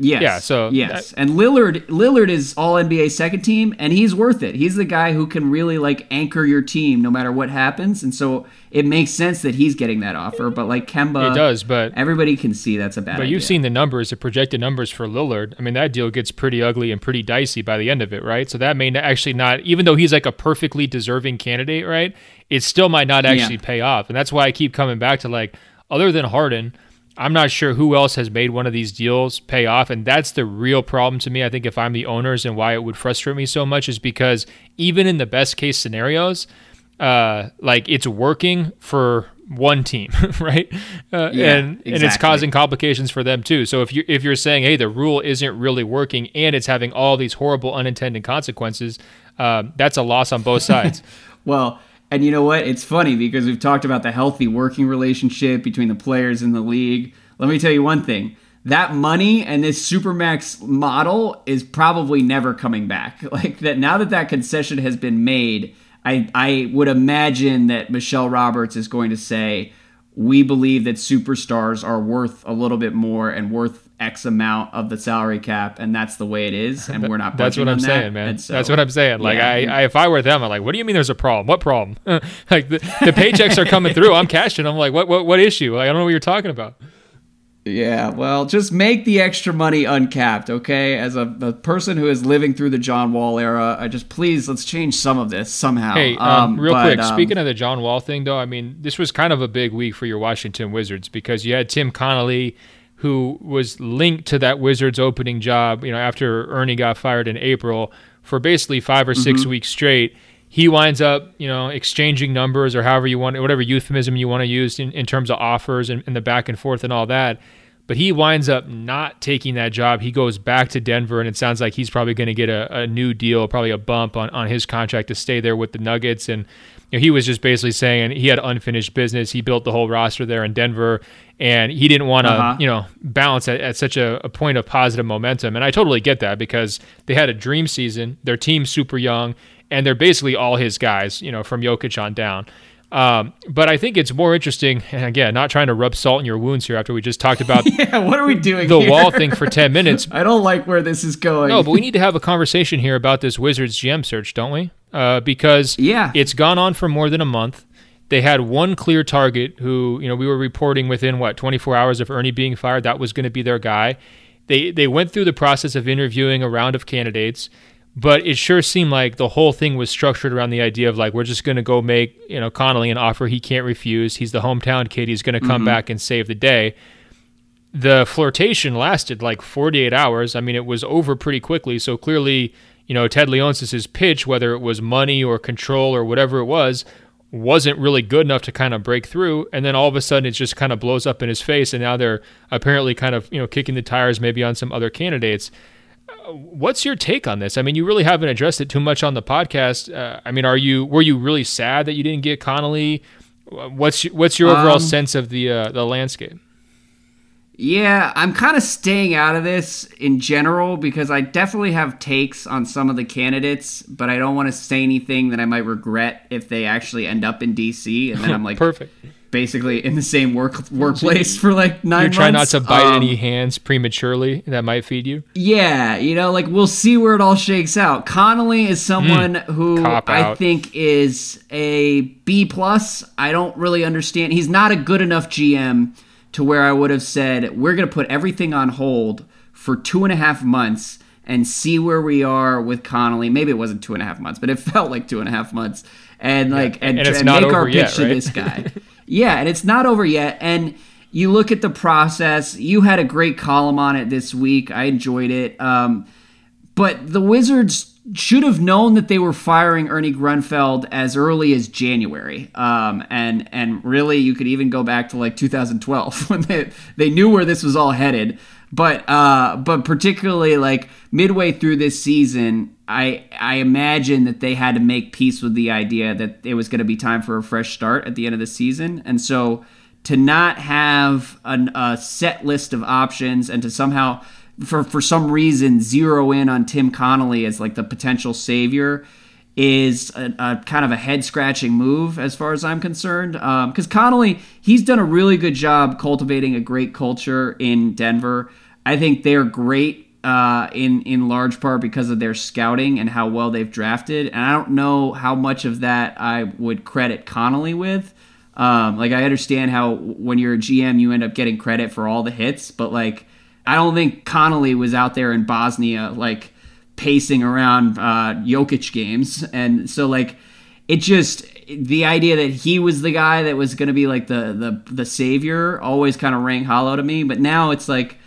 Yes. Yeah, so yes, and Lillard Lillard is All NBA second team, and he's worth it. He's the guy who can really like anchor your team no matter what happens, and so it makes sense that he's getting that offer. But like Kemba, It does, but Everybody can see that's a bad. But idea. you've seen the numbers, the projected numbers for Lillard. I mean, that deal gets pretty ugly and pretty dicey by the end of it, right? So that may not- actually not, even though he's like a perfectly deserving candidate, right? It still might not actually pay off. And that's why I keep coming back to like, other than Harden, I'm not sure who else has made one of these deals pay off. And that's the real problem to me. I think if I'm the owners and why it would frustrate me so much is because even in the best case scenarios, uh, like it's working for one team, right? Uh, Yeah, and and it's causing complications for them too. So if you if you're saying, hey, the rule isn't really working and it's having all these horrible unintended consequences, um, that's a loss on both sides. Well, and you know what? It's funny because we've talked about the healthy working relationship between the players and the league. Let me tell you one thing. That money and this supermax model is probably never coming back. Like that now that that concession has been made, I I would imagine that Michelle Roberts is going to say, "We believe that superstars are worth a little bit more and worth X amount of the salary cap, and that's the way it is, and we're not." That's what I'm on that." saying, man. So- That's what I'm saying. Like Yeah. I, I, if I were them, I'm like, what do you mean there's a problem? What problem? like the, the paychecks are coming through. I'm cashing. I'm like, what, what, what issue? Like, I don't know what you're talking about. Yeah, well, just make the extra money uncapped, okay? As a, a person who is living through the John Wall era, I just please let's change some of this somehow. Hey, um, real but, quick, um, speaking of the John Wall thing, though, I mean, this was kind of a big week for your Washington Wizards because you had Tim Connolly, who was linked to that Wizards opening job, you know, after Ernie got fired in April for basically five or Mm-hmm. 6 weeks straight. He winds up, you know, exchanging numbers or however you want, whatever euphemism you want to use in, in terms of offers and, and the back and forth and all that. But he winds up not taking that job. He goes back to Denver, and it sounds like he's probably going to get a, a new deal, probably a bump on, on his contract to stay there with the Nuggets. And you know, he was just basically saying he had unfinished business. He built the whole roster there in Denver, and he didn't want to, Uh-huh. you know, bounce at, at such a, a point of positive momentum. And I totally get that because they had a dream season. Their team's super young, and they're basically all his guys, you know, from Jokic on down. Um, but I think it's more interesting, and again, not trying to rub salt in your wounds here after we just talked about yeah, what are we doing? the here? wall thing for 10 minutes. I don't like where this is going. No, but we need to have a conversation here about this Wizards GM search, don't we? Uh, because Yeah. it's gone on for more than a month. They had one clear target who, you know, we were reporting within what 24 hours of Ernie being fired, that was going to be their guy. They they went through the process of interviewing a round of candidates, but it sure seemed like the whole thing was structured around the idea of like we're just going to go make you know Connolly an offer he can't refuse. He's the hometown kid. He's going to come mm-hmm. back and save the day the flirtation lasted like 48 hours. I mean, it was over pretty quickly. So clearly, you know, Ted Leonsis' pitch, whether it was money or control or whatever it was, wasn't really good enough to kind of break through. And then all of a sudden, it just kind of blows up in his face. And now they're apparently kind of, you know, kicking the tires maybe on some other candidates. What's your take on this? I mean, you really haven't addressed it too much on the podcast. Uh, I mean, are you were you really sad that you didn't get Connolly? What's what's your overall um, sense of the uh, the landscape? Yeah, I'm kind of staying out of this in general because I definitely have takes on some of the candidates, but I don't want to say anything that I might regret if they actually end up in DC, and then I'm like, perfect basically in the same work workplace for like nine. You're trying not to bite um, any hands prematurely that might feed you. Yeah, you know, like we'll see where it all shakes out. Connolly is someone mm, who I think is a B plus. I don't really understand. He's not a good enough GM to where I would have said we're going to put everything on hold for two and a half months and see where we are with Connolly. Maybe it wasn't two and a half months, but it felt like two and a half months. And like yeah. and, and, and make our pitch yet, right? to this guy. Yeah, and it's not over yet. And you look at the process. You had a great column on it this week. I enjoyed it. Um, but the Wizards should have known that they were firing Ernie Grunfeld as early as January. Um, and and really, you could even go back to like 2012 when they they knew where this was all headed. But uh, but particularly like midway through this season, I I imagine that they had to make peace with the idea that it was going to be time for a fresh start at the end of the season, and so to not have an, a set list of options and to somehow for for some reason zero in on Tim Connolly as like the potential savior is a, a kind of a head scratching move as far as I'm concerned. Because um, Connolly, he's done a really good job cultivating a great culture in Denver. I think they're great uh, in in large part because of their scouting and how well they've drafted. And I don't know how much of that I would credit Connolly with. Um, like I understand how when you're a GM you end up getting credit for all the hits, but like I don't think Connolly was out there in Bosnia like pacing around uh, Jokic games, and so like it just the idea that he was the guy that was going to be like the the the savior always kind of rang hollow to me. But now it's like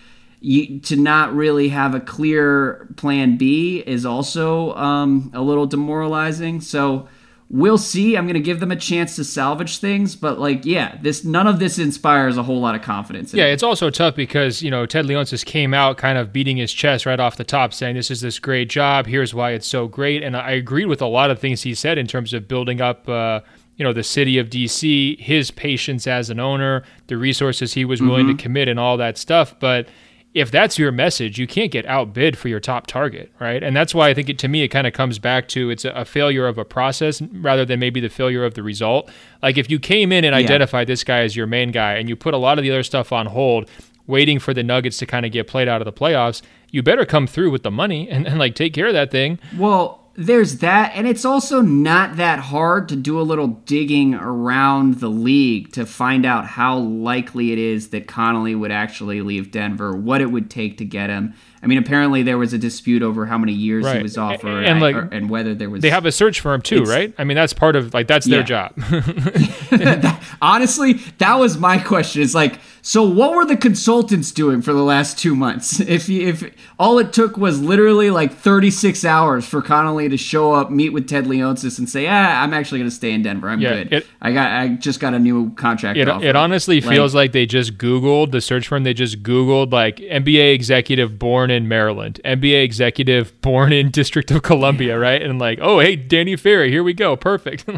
you, to not really have a clear plan B is also um, a little demoralizing. So we'll see. I'm going to give them a chance to salvage things, but like, yeah, this none of this inspires a whole lot of confidence. yeah, it's also tough because you know Ted Leonsis came out kind of beating his chest right off the top, saying this is this great job. Here's why it's so great, and I agreed with a lot of things he said in terms of building up. Uh, you know the city of DC, his patience as an owner, the resources he was willing mm-hmm. to commit, and all that stuff. But if that's your message, you can't get outbid for your top target, right? And that's why I think it, to me it kind of comes back to it's a, a, failure of a process rather than maybe the failure of the result. Like if you came in and yeah. identified this guy as your main guy and you put a lot of the other stuff on hold, waiting for the Nuggets to kind of get played out of the playoffs, you better come through with the money and, and like take care of that thing. Well, there's that and it's also not that hard to do a little digging around the league to find out how likely it is that Connolly would actually leave Denver, what it would take to get him. I mean, apparently there was a dispute over how many years right. he was off, or, and, like, or, and whether there was. They have a search firm too, right? I mean, that's part of like that's their yeah. job. Honestly, that was my question. It's like, so what were the consultants doing for the last two months? If if all it took was literally like 36 hours for Connolly to show up, meet with Ted Leonsis, and say, "Ah, I'm actually going to stay in Denver. I'm yeah, good. It, I got, I just got a new contract." It, it honestly like, feels like they just Googled the search firm. They just Googled like NBA executive born in Maryland, NBA executive born in District of Columbia, right? And like, oh, hey, Danny Ferry, here we go, perfect.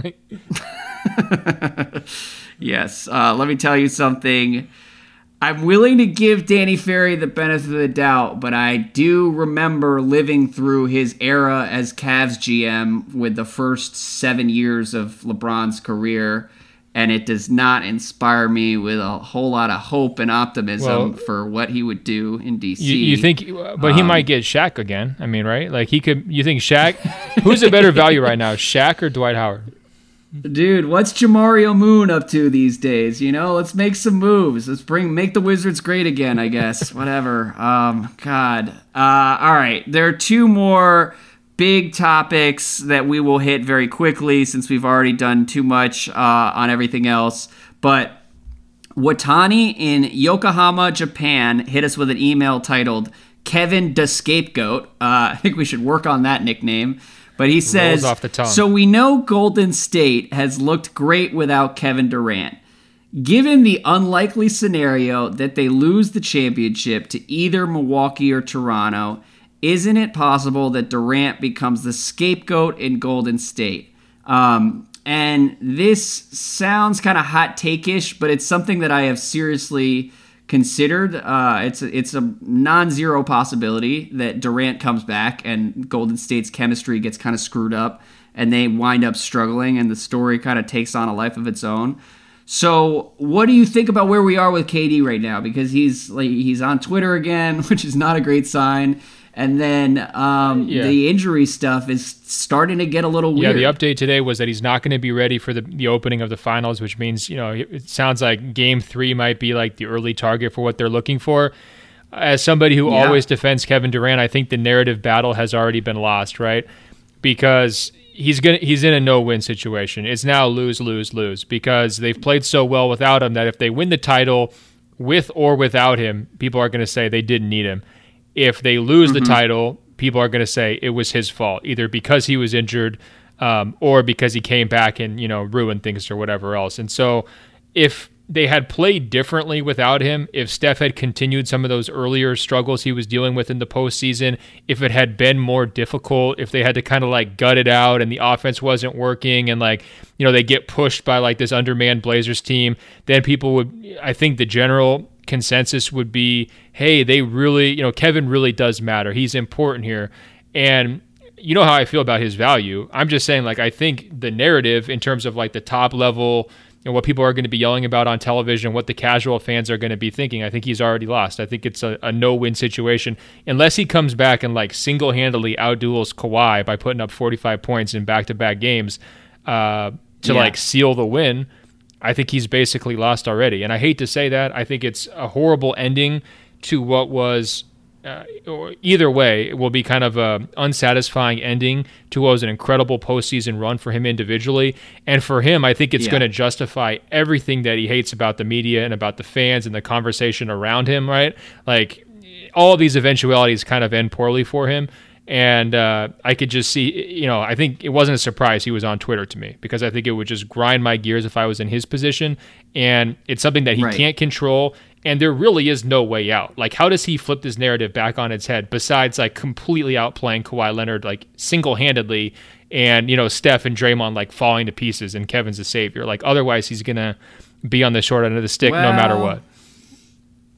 yes. Uh, let me tell you something. I'm willing to give Danny Ferry the benefit of the doubt, but I do remember living through his era as Cavs GM with the first seven years of LeBron's career, and it does not inspire me with a whole lot of hope and optimism well, for what he would do in DC. You, you think, but um, he might get Shaq again. I mean, right? Like he could. You think Shaq? who's a better value right now, Shaq or Dwight Howard? Dude, what's Jamario Moon up to these days? You know, let's make some moves. Let's bring make the Wizards great again, I guess. Whatever. Um, God. Uh, all right. There are two more big topics that we will hit very quickly since we've already done too much uh, on everything else. But Watani in Yokohama, Japan, hit us with an email titled Kevin the Scapegoat. Uh, I think we should work on that nickname. But he says, so we know Golden State has looked great without Kevin Durant. Given the unlikely scenario that they lose the championship to either Milwaukee or Toronto, isn't it possible that Durant becomes the scapegoat in Golden State? Um, and this sounds kind of hot take-ish, but it's something that I have seriously considered. Uh, it's a, it's a non-zero possibility that Durant comes back and Golden State's chemistry gets kind of screwed up, and they wind up struggling, and the story kind of takes on a life of its own. So, what do you think about where we are with KD right now? Because he's like he's on Twitter again, which is not a great sign. And then um, yeah. the injury stuff is starting to get a little weird. Yeah, the update today was that he's not going to be ready for the, the opening of the finals, which means, you know, it sounds like game three might be like the early target for what they're looking for. As somebody who yeah. always defends Kevin Durant, I think the narrative battle has already been lost, right? Because he's gonna he's in a no-win situation. It's now lose, lose, lose because they've played so well without him that if they win the title with or without him, people are going to say they didn't need him. If they lose mm-hmm. the title, people are going to say it was his fault, either because he was injured um, or because he came back and you know ruined things or whatever else. And so, if they had played differently without him, if Steph had continued some of those earlier struggles he was dealing with in the postseason, if it had been more difficult, if they had to kind of like gut it out and the offense wasn't working and like, you know, they get pushed by like this undermanned Blazers team, then people would, I think the general consensus would be, hey, they really, you know, Kevin really does matter. He's important here. And you know how I feel about his value. I'm just saying, like, I think the narrative in terms of like the top level and what people are going to be yelling about on television, what the casual fans are going to be thinking, I think he's already lost. I think it's a, a no win situation. Unless he comes back and like single handedly outduels Kawhi by putting up 45 points in back to back games uh, to yeah. like seal the win. I think he's basically lost already. And I hate to say that. I think it's a horrible ending to what was uh, either way, it will be kind of a unsatisfying ending to what was an incredible postseason run for him individually. And for him, I think it's yeah. going to justify everything that he hates about the media and about the fans and the conversation around him, right? Like all these eventualities kind of end poorly for him. And uh, I could just see, you know, I think it wasn't a surprise he was on Twitter to me because I think it would just grind my gears if I was in his position. And it's something that he right. can't control. And there really is no way out. Like, how does he flip this narrative back on its head besides like completely outplaying Kawhi Leonard, like single handedly, and, you know, Steph and Draymond like falling to pieces and Kevin's the savior? Like, otherwise, he's going to be on the short end of the stick well, no matter what.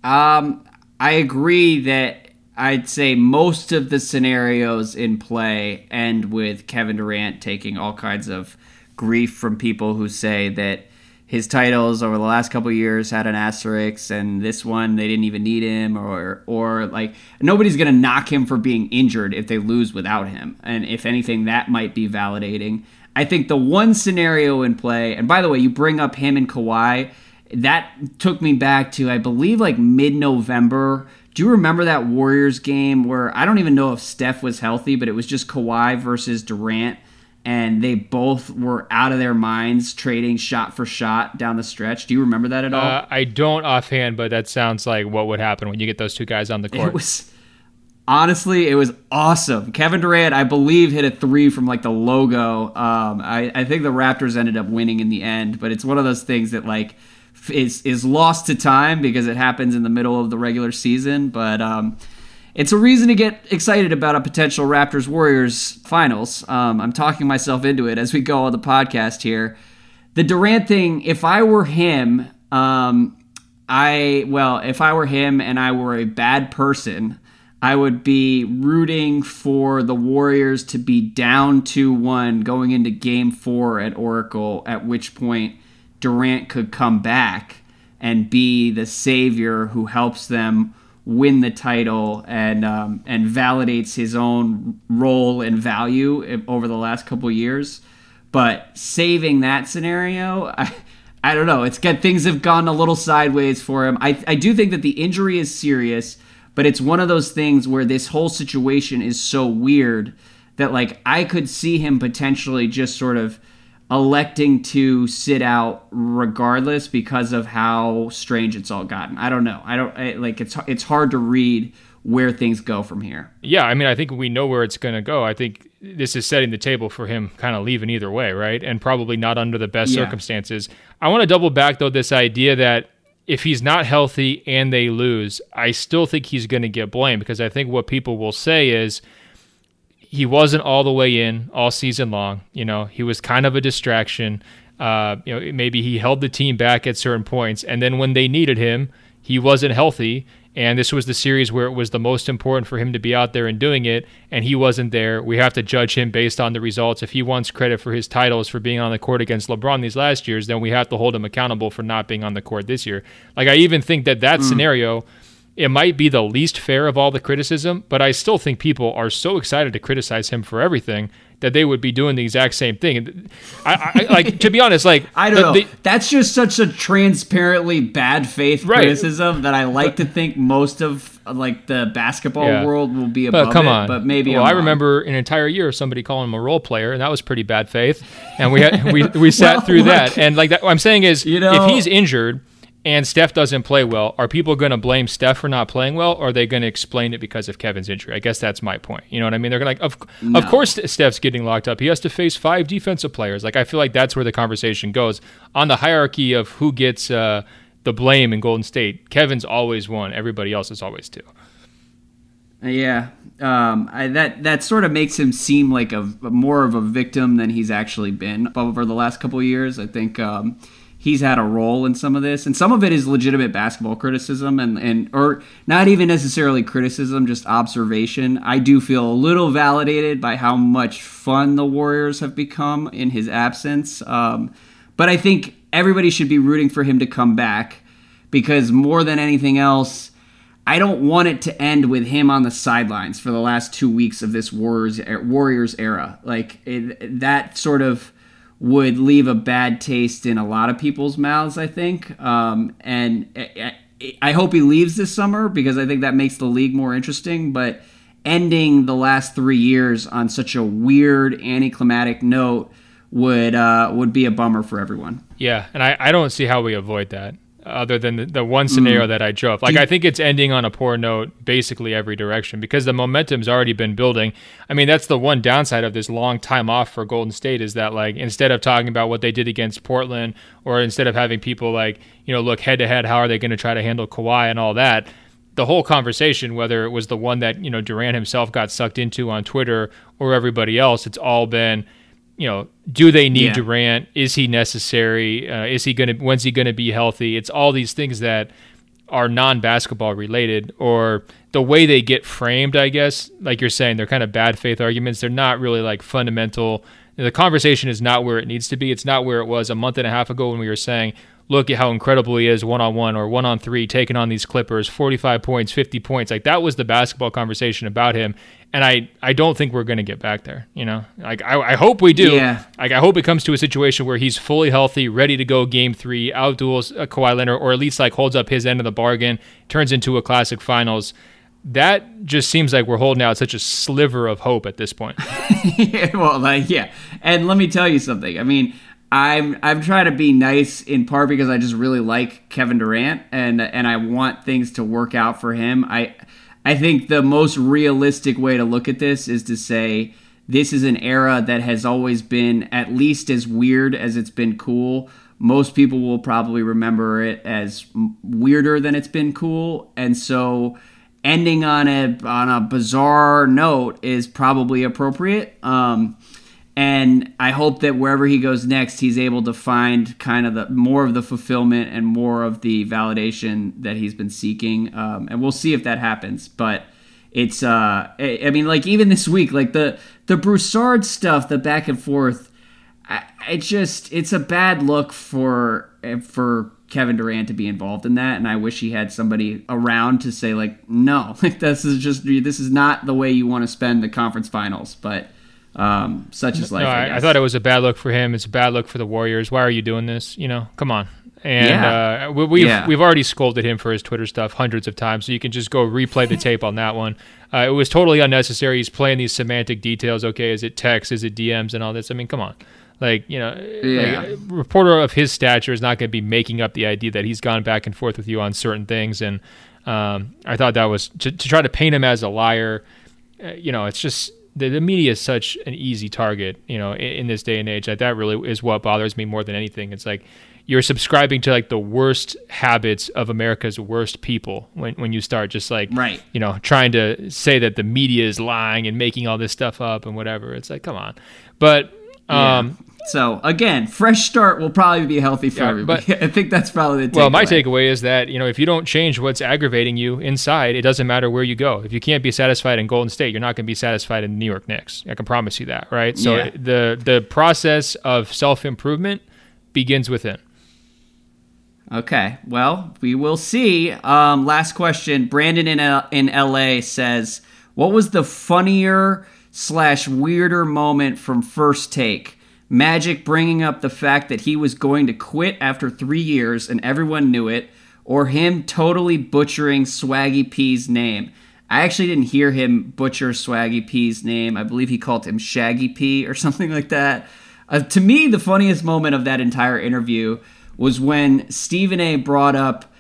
Um, I agree that I'd say most of the scenarios in play end with Kevin Durant taking all kinds of grief from people who say that his titles over the last couple years had an asterisk and this one they didn't even need him or or like nobody's going to knock him for being injured if they lose without him. And if anything that might be validating. I think the one scenario in play and by the way you bring up him and Kawhi that took me back to i believe like mid-november do you remember that Warriors game where I don't even know if Steph was healthy, but it was just Kawhi versus Durant, and they both were out of their minds trading shot for shot down the stretch? Do you remember that at all? Uh, I don't offhand, but that sounds like what would happen when you get those two guys on the court. It was honestly, it was awesome. Kevin Durant, I believe, hit a three from like the logo. Um, I, I think the Raptors ended up winning in the end, but it's one of those things that like is is lost to time because it happens in the middle of the regular season. But um, it's a reason to get excited about a potential Raptors Warriors finals. Um, I'm talking myself into it as we go on the podcast here. The Durant thing, if I were him, um, I well, if I were him and I were a bad person, I would be rooting for the Warriors to be down 2 1 going into game four at Oracle, at which point Durant could come back and be the savior who helps them win the title and um, and validates his own role and value over the last couple years. But saving that scenario, I, I don't know. It's got things have gone a little sideways for him. I I do think that the injury is serious, but it's one of those things where this whole situation is so weird that like I could see him potentially just sort of electing to sit out regardless because of how strange it's all gotten. I don't know. I don't I, like it's it's hard to read where things go from here. Yeah, I mean, I think we know where it's going to go. I think this is setting the table for him kind of leaving either way, right? And probably not under the best yeah. circumstances. I want to double back though this idea that if he's not healthy and they lose, I still think he's going to get blamed because I think what people will say is he wasn't all the way in all season long. You know, he was kind of a distraction. Uh, you know, maybe he held the team back at certain points, and then when they needed him, he wasn't healthy. And this was the series where it was the most important for him to be out there and doing it, and he wasn't there. We have to judge him based on the results. If he wants credit for his titles for being on the court against LeBron these last years, then we have to hold him accountable for not being on the court this year. Like I even think that that mm. scenario it might be the least fair of all the criticism, but I still think people are so excited to criticize him for everything that they would be doing the exact same thing. I, I like to be honest, like I don't the, know. The, That's just such a transparently bad faith right. criticism that I like but, to think most of like the basketball yeah. world will be above but come it, on. But maybe well, i remember an entire year of somebody calling him a role player, and that was pretty bad faith. And we had, we we sat well, through look, that, and like that, what I'm saying is, you know, if he's injured and Steph doesn't play well, are people going to blame Steph for not playing well, or are they going to explain it because of Kevin's injury? I guess that's my point. You know what I mean? They're like, of, no. of course Steph's getting locked up. He has to face five defensive players. Like I feel like that's where the conversation goes on the hierarchy of who gets uh, the blame in Golden State. Kevin's always one. Everybody else is always two. Yeah, um, I, that that sort of makes him seem like a, a, more of a victim than he's actually been over the last couple of years. I think. Um, he's had a role in some of this. And some of it is legitimate basketball criticism and, and or not even necessarily criticism just observation. I do feel a little validated by how much fun the warriors have become in his absence. Um, but i think everybody should be rooting for him to come back because more than anything else I don't want it to end with him on the sidelines for the last two weeks of this Warriors Warriors era. Like it, that sort of would leave a bad taste in a lot of people's mouths, I think. Um, and I hope he leaves this summer because I think that makes the league more interesting. But ending the last three years on such a weird, anticlimactic note would uh, would be a bummer for everyone. Yeah, and I, I don't see how we avoid that other than the, the one scenario mm. that I drove. Like, I think it's ending on a poor note basically every direction because the momentum's already been building. I mean, that's the one downside of this long time off for Golden State is that, like, instead of talking about what they did against Portland or instead of having people, like, you know, look head to head, how are they going to try to handle Kawhi and all that, the whole conversation, whether it was the one that, you know, Durant himself got sucked into on Twitter or everybody else, it's all been – you know, do they need yeah. Durant? Is he necessary? Uh, is he going to? When's he going to be healthy? It's all these things that are non-basketball related, or the way they get framed. I guess, like you're saying, they're kind of bad faith arguments. They're not really like fundamental. The conversation is not where it needs to be. It's not where it was a month and a half ago when we were saying, look at how incredible he is one on one or one on three, taking on these Clippers, 45 points, 50 points. Like that was the basketball conversation about him. And I, I don't think we're going to get back there. You know, like I, I hope we do. Yeah. Like I hope it comes to a situation where he's fully healthy, ready to go game three, outduels uh, Kawhi Leonard, or at least like holds up his end of the bargain, turns into a classic finals. That just seems like we're holding out such a sliver of hope at this point. yeah, well, like, yeah. And let me tell you something. I mean, I'm I'm trying to be nice in part because I just really like Kevin Durant and and I want things to work out for him. I I think the most realistic way to look at this is to say this is an era that has always been at least as weird as it's been cool. Most people will probably remember it as weirder than it's been cool, and so ending on a on a bizarre note is probably appropriate. Um, and I hope that wherever he goes next, he's able to find kind of the more of the fulfillment and more of the validation that he's been seeking. Um, and we'll see if that happens. But it's, uh, I mean, like even this week, like the the Broussard stuff, the back and forth, it just it's a bad look for for Kevin Durant to be involved in that, and I wish he had somebody around to say like, no, like this is just this is not the way you want to spend the conference finals, but um, such as life. No, I, I, thought it was a bad look for him. It's a bad look for the Warriors. Why are you doing this? You know, come on. And yeah. uh, we, have we've, yeah. we've already scolded him for his Twitter stuff hundreds of times, so you can just go replay the tape on that one. Uh, it was totally unnecessary. He's playing these semantic details. Okay, is it text? Is it DMs and all this? I mean, come on. Like you know, yeah. like, reporter of his stature is not going to be making up the idea that he's gone back and forth with you on certain things. And um, I thought that was to, to try to paint him as a liar. Uh, you know, it's just the, the media is such an easy target, you know, in, in this day and age. That that really is what bothers me more than anything. It's like you're subscribing to like the worst habits of America's worst people when, when you start just like right. you know trying to say that the media is lying and making all this stuff up and whatever. It's like come on, but um, yeah. So again, fresh start will probably be healthy for yeah, everybody. But, I think that's probably the takeaway. Well, my takeaway is that you know if you don't change what's aggravating you inside, it doesn't matter where you go. If you can't be satisfied in Golden State, you're not going to be satisfied in New York Knicks. I can promise you that, right? So yeah. the the process of self improvement begins within. Okay, well, we will see. Um, last question. Brandon in L- in LA says, "What was the funnier slash weirder moment from First Take?" Magic bringing up the fact that he was going to quit after three years and everyone knew it, or him totally butchering Swaggy P's name. I actually didn't hear him butcher Swaggy P's name. I believe he called him Shaggy P or something like that. Uh, to me, the funniest moment of that entire interview was when Stephen A brought up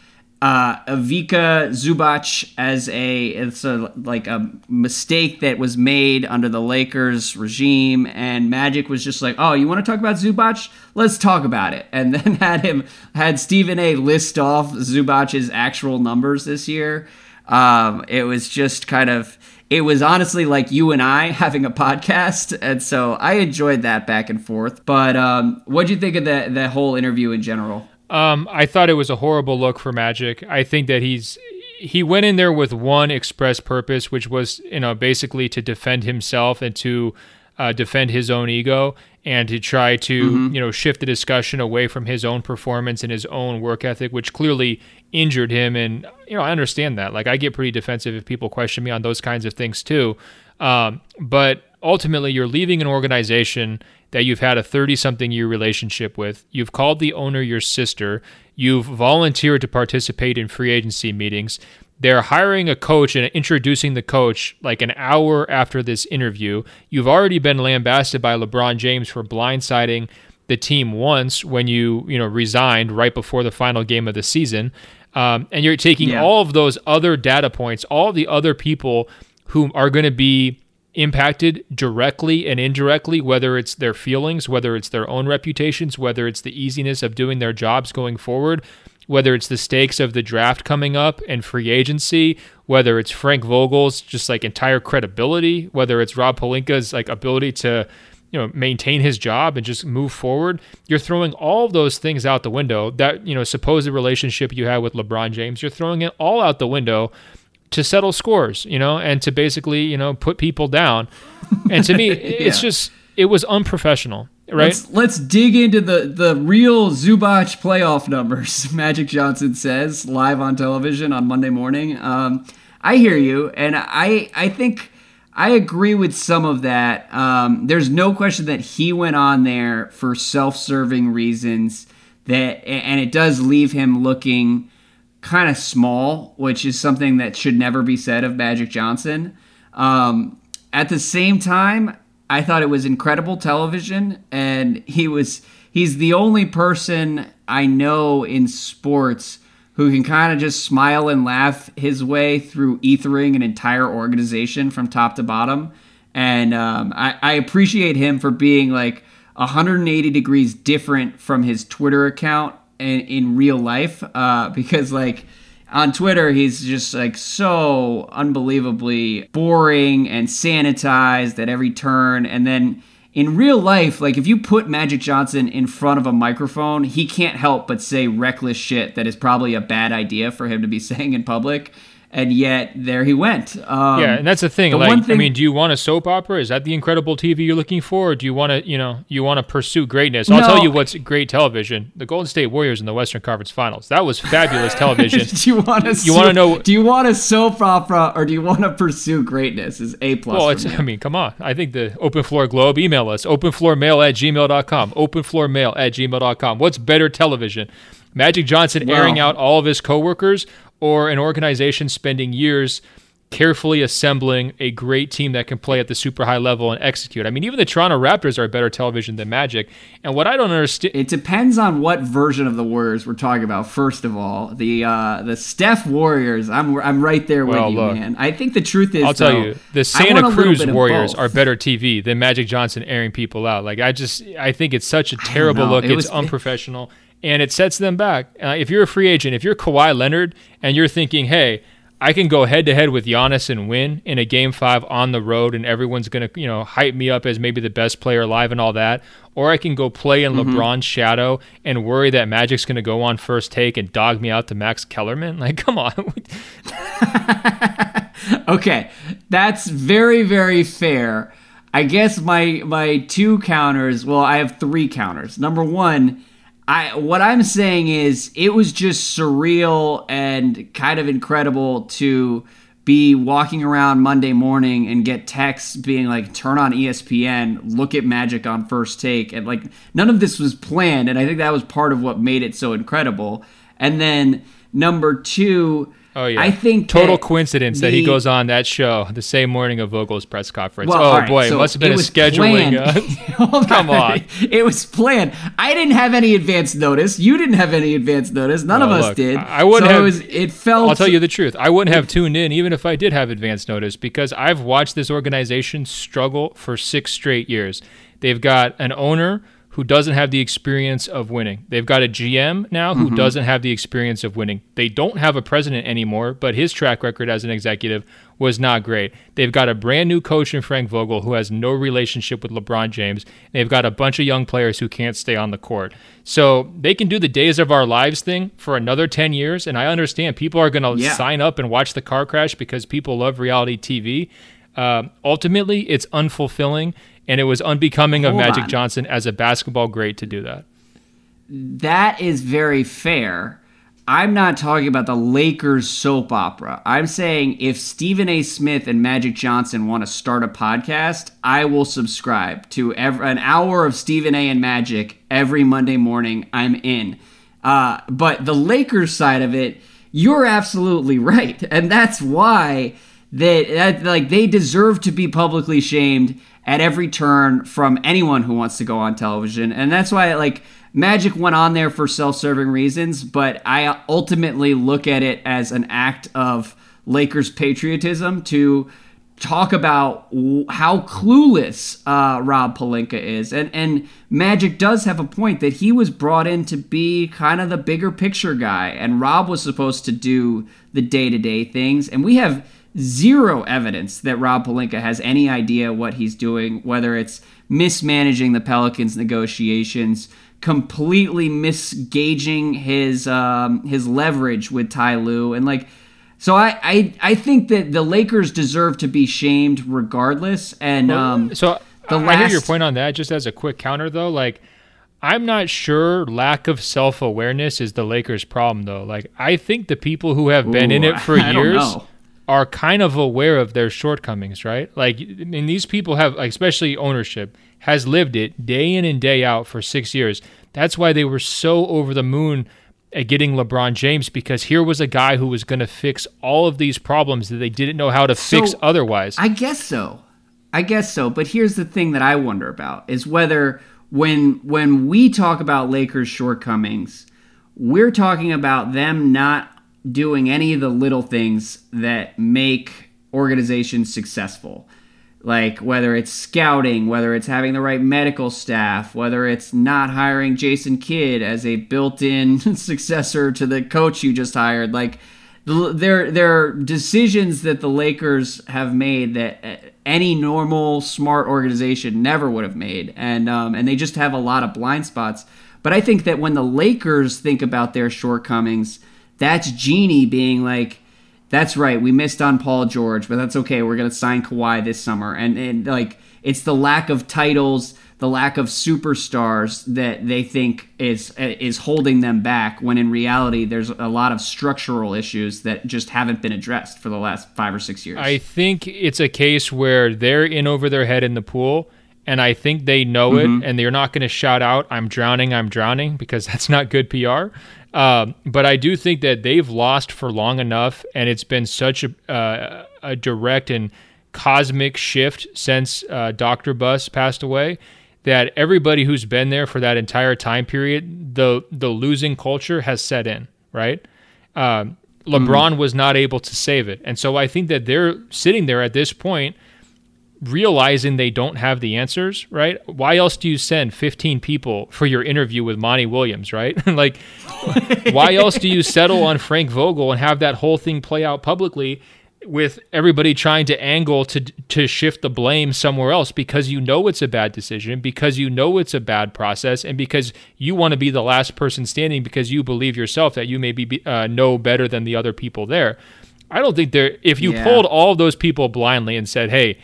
uh, Ivica Zubac as a it's a like a mistake that was made under the Lakers regime, and Magic was just like, "Oh, you want to talk about Zubac? Let's talk about it." And then had him had Stephen A. list off Zubac's actual numbers this year. Um, it was just kind of it was honestly like you and I having a podcast, and so I enjoyed that back and forth. But um, what do you think of the the whole interview in general? Um, I thought it was a horrible look for Magic. I think that he's he went in there with one express purpose, which was you know basically to defend himself and to uh, defend his own ego and to try to mm-hmm. you know shift the discussion away from his own performance and his own work ethic, which clearly injured him. And you know I understand that. Like I get pretty defensive if people question me on those kinds of things too. Um, but ultimately, you're leaving an organization that you've had a 30 something year relationship with. You've called the owner your sister. You've volunteered to participate in free agency meetings. They're hiring a coach and introducing the coach like an hour after this interview. You've already been lambasted by LeBron James for blindsiding the team once when you, you know, resigned right before the final game of the season. Um, and you're taking yeah. all of those other data points, all the other people who are going to be impacted directly and indirectly, whether it's their feelings, whether it's their own reputations, whether it's the easiness of doing their jobs going forward, whether it's the stakes of the draft coming up and free agency, whether it's Frank Vogel's just like entire credibility, whether it's Rob Pelinka's like ability to you know maintain his job and just move forward. You're throwing all those things out the window that you know supposed relationship you had with LeBron James. You're throwing it all out the window to settle scores, you know, and to basically, you know, put people down. And to me, yeah. it's just it was unprofessional, right? Let's, let's, dig into the the real Zubac playoff numbers. Magic Johnson says live on television on Monday morning. Um, I hear you, and I I think I agree with some of that. Um, there's no question that he went on there for self-serving reasons. That and it does leave him looking kind of small, which is something that should never be said of Magic Johnson. Um, at the same time, I thought it was incredible television, and he was he's the only person I know in sports who can kind of just smile and laugh his way through ethering an entire organization from top to bottom. And um, I, I appreciate him for being like 180 degrees different from his Twitter account in, in real life uh, because like on Twitter he's just like so unbelievably boring and sanitized at every turn. And then in real life like if you put Magic Johnson in front of a microphone he can't help but say reckless shit that is probably a bad idea for him to be saying in public and yet there he went. Um, yeah, and that's the thing. The like, thing, I mean, do you want a soap opera? Is that the incredible TV you're looking for, or do you want to, you know, you want to pursue greatness? I'll no. tell you what's great television: the Golden State Warriors in the Western Conference Finals. That was fabulous television. do you want to? You want to know? Do you want a soap opera, or do you want to pursue greatness? Is a plus? Well, it's. I mean, come on. I think the Open Floor Globe. Email us openfloormail at gmail.com. Openfloormail at gmail.com. What's better television? Magic Johnson airing out all of his coworkers or an organization spending years carefully assembling a great team that can play at the super high level and execute. I mean, even the Toronto Raptors are better television than Magic. And what I don't understand, it depends on what version of the Warriors we're talking about. First of all, the uh, the Steph Warriors, I'm I'm right there with you, look, man. I think the truth is, I'll tell though, you, the Santa want a little Cruz Warriors are better TV than Magic Johnson airing people out. Like I just, I think it's such a terrible look. It it's was- unprofessional, and it sets them back. Uh, if you're a free agent, if you're Kawhi Leonard, and you're thinking, hey. I can go head to head with Giannis and win in a game five on the road, and everyone's gonna, you know, hype me up as maybe the best player alive and all that. Or I can go play in Mm-hmm. LeBron's shadow and worry that Magic's gonna go on first take and dog me out to Max Kellerman. Like, come on. Okay, that's very very fair. I guess my my two counters. Well, I have three counters. Number one, I what I'm saying is it was just surreal and kind of incredible to be walking around Monday morning and get texts being like turn on ESPN, look at Magic on first take and like none of this was planned and I think that was part of what made it so incredible. And then number 2, Oh yeah, I think total coincidence that he goes on that show the same morning of Vogel's press conference. Well, oh right, boy, it must have been a scheduling. Uh, Come on. It was planned. I didn't have any advance notice. You didn't have any advance notice. None of us look, did. I wouldn't so have- It, was, it felt. I'll tell you the truth. I wouldn't have tuned in even if I did have advance notice because I've watched this organization struggle for six straight years. They've got an owner who doesn't have the experience of winning. They've got a GM now who doesn't have the experience of winning. They don't have a president anymore, but his track record as an executive was not great. They've got a brand new coach in Frank Vogel who has no relationship with LeBron James. They've got a bunch of young players who can't stay on the court. So they can do the days of our lives thing for another 10 years. And I understand people are going to Yeah. sign up and watch the car crash because people love reality TV. Um, ultimately, it's unfulfilling, and it was unbecoming of Hold Magic on. Johnson as a basketball great to do that. that is very fair. I'm not talking about the Lakers soap opera. I'm saying if Stephen A. Smith and Magic Johnson want to start a podcast, I will subscribe to ev an hour of Stephen A. and Magic every Monday morning. I'm in. Uh, but the Lakers side of it, you're absolutely right, and that's why that, that like they deserve to be publicly shamed at every turn from anyone who wants to go on television, and that's why like Magic went on there for self-serving reasons, but I ultimately look at it as an act of Lakers patriotism to talk about how clueless uh, Rob Pelinka is, and and Magic does have a point that he was brought in to be kind of the bigger picture guy, and Rob was supposed to do the day to day things, and we have zero evidence that Rob Pelinka has any idea what he's doing, whether it's mismanaging the Pelicans negotiations, completely misgauging his um, his leverage with Ty Lue, and like. So I, I I think that the Lakers deserve to be shamed regardless, and um, So the I I hear your point on that. Just as a quick counter, though, like I'm not sure lack of self awareness is the Lakers' problem, though. Like I think the people who have been in it for I years. Are kind of aware of their shortcomings, right? Like, I mean, these people have, like, especially ownership, has lived it day in and day out for six years. That's why they were so over the moon at getting LeBron James because here was a guy who was going to fix all of these problems that they didn't know how to fix otherwise. I guess so. I guess so. But here's the thing that I wonder about is whether when when we talk about Lakers shortcomings, we're talking about them not doing any of the little things that make organizations successful. Like whether it's scouting, whether it's having the right medical staff, whether it's not hiring Jason Kidd as a built-in successor to the coach you just hired, like the- there there are decisions that the Lakers have made that uh, any normal smart organization never would have made, and um, and they just have a lot of blind spots. But I think that when the Lakers think about their shortcomings, that's Jeanie being like, "That's right, we missed on Paul George, but that's okay. We're gonna sign Kawhi this summer." And and like it's the lack of titles, the lack of superstars that they think is is holding them back. When in reality, there's a lot of structural issues that just haven't been addressed for the last five or six years. I think it's a case where they're in over their head in the pool, and I think they know Mm-hmm. it, and they're not going to shout out, "I'm drowning, I'm drowning," because that's not good PR. Um, but I do think that they've lost for long enough, and it's been such a uh, a direct and cosmic shift since uh, Dr. Buss passed away that everybody who's been there for that entire time period, the the losing culture has set in, right? Um, LeBron mm. was not able to save it, and so I think that they're sitting there at this point, realizing they don't have the answers, right? Why else do you send 15 people for your interview with Monty Williams, right? like, why else do you settle on Frank Vogel and have that whole thing play out publicly? with everybody trying to angle to to shift the blame somewhere else because you know it's a bad decision, because you know it's a bad process, and because you want to be the last person standing because you believe yourself that you maybe uh, know better than the other people there. I don't think there. If you yeah. pulled all those people blindly and said, "Hey,"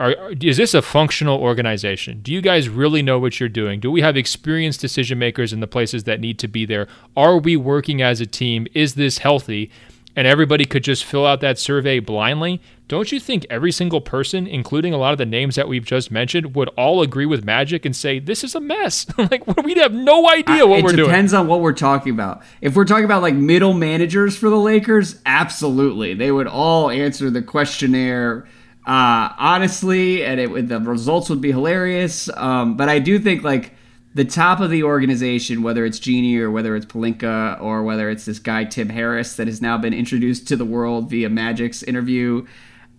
Are, is this a functional organization? Do you guys really know what you're doing? Do we have experienced decision makers in the places that need to be there? Are we working as a team? Is this healthy? and everybody could just fill out that survey blindly, don't you think every single person, including a lot of the names that we've just mentioned, would all agree with Magic and say this is a mess? like we'd have no idea what I, we're doing. It depends on what we're talking about. If we're talking about like middle managers for the Lakers, absolutely, they would all answer the questionnaire uh, honestly, and it, the results would be hilarious. Um, but I do think like the top of the organization, whether it's Jeanie or whether it's Pelinka or whether it's this guy Tim Harris that has now been introduced to the world via Magic's interview,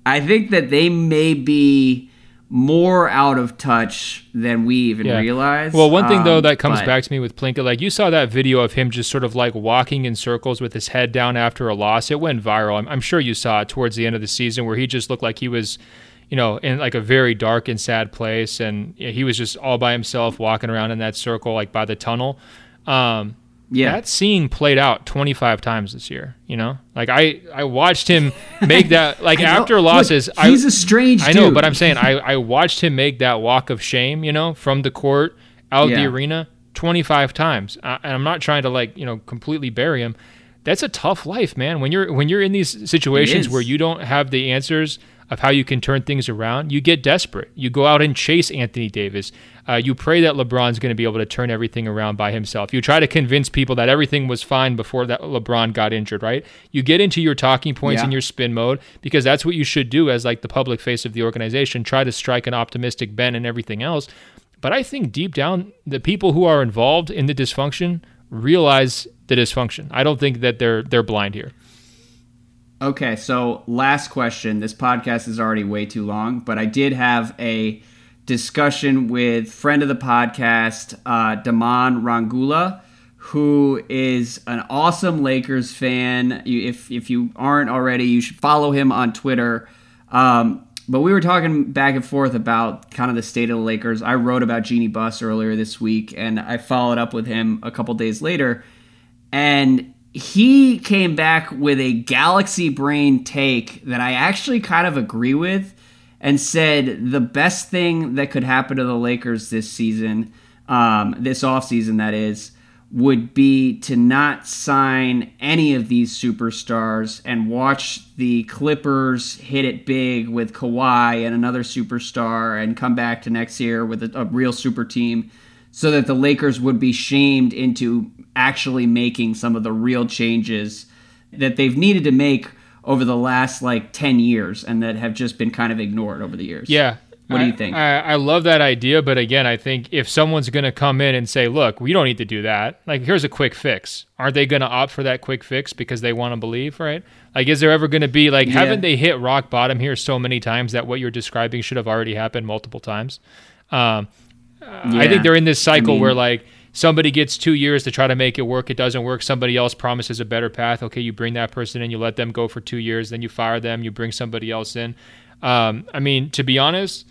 I think that they may be more out of touch than we even yeah. realize. Well, one thing though um, that comes but, back to me with Pelinka, like you saw that video of him just sort of like walking in circles with his head down after a loss. It went viral. I'm, I'm sure you saw it towards the end of the season where he just looked like he was you know, in like a very dark and sad place, and he was just all by himself walking around in that circle, like by the tunnel. Um, yeah, that scene played out 25 times this year. You know, like I I watched him make that like after losses. Look, he's I, a strange. I know, but I'm saying I I watched him make that walk of shame. You know, from the court out yeah. the arena 25 times, and I'm not trying to like you know completely bury him. That's a tough life, man. When you're when you're in these situations where you don't have the answers of how you can turn things around, you get desperate. You go out and chase Anthony Davis. Uh, you pray that LeBron's going to be able to turn everything around by himself. You try to convince people that everything was fine before that LeBron got injured, right? You get into your talking points yeah. and your spin mode because that's what you should do as like the public face of the organization. Try to strike an optimistic bend and everything else. But I think deep down, the people who are involved in the dysfunction realize the dysfunction. I don't think that they're they're blind here. Okay, so last question. This podcast is already way too long, but I did have a discussion with friend of the podcast, uh, Damon Rangula, who is an awesome Lakers fan. You, if if you aren't already, you should follow him on Twitter. Um, but we were talking back and forth about kind of the state of the Lakers. I wrote about Jeanie Buss earlier this week, and I followed up with him a couple days later, and he came back with a galaxy brain take that I actually kind of agree with and said the best thing that could happen to the Lakers this season, um, this offseason, that is, would be to not sign any of these superstars and watch the Clippers hit it big with Kawhi and another superstar and come back to next year with a, a real super team so that the Lakers would be shamed into actually making some of the real changes that they've needed to make over the last like 10 years and that have just been kind of ignored over the years. Yeah. What do you think? I, I, love that idea, but again, I think if someone's going to come in and say, "Look, we don't need to do that. Like, here's a quick fix," aren't they going to opt for that quick fix because they want to believe, right? Like, is there ever going to be like, yeah. haven't they hit rock bottom here so many times that what you're describing should have already happened multiple times? Um, yeah. I think they're in this cycle I mean, where like somebody gets two years to try to make it work. It doesn't work. Somebody else promises a better path. Okay, you bring that person in, you let them go for two years, then you fire them, you bring somebody else in. Um, I mean, to be honest,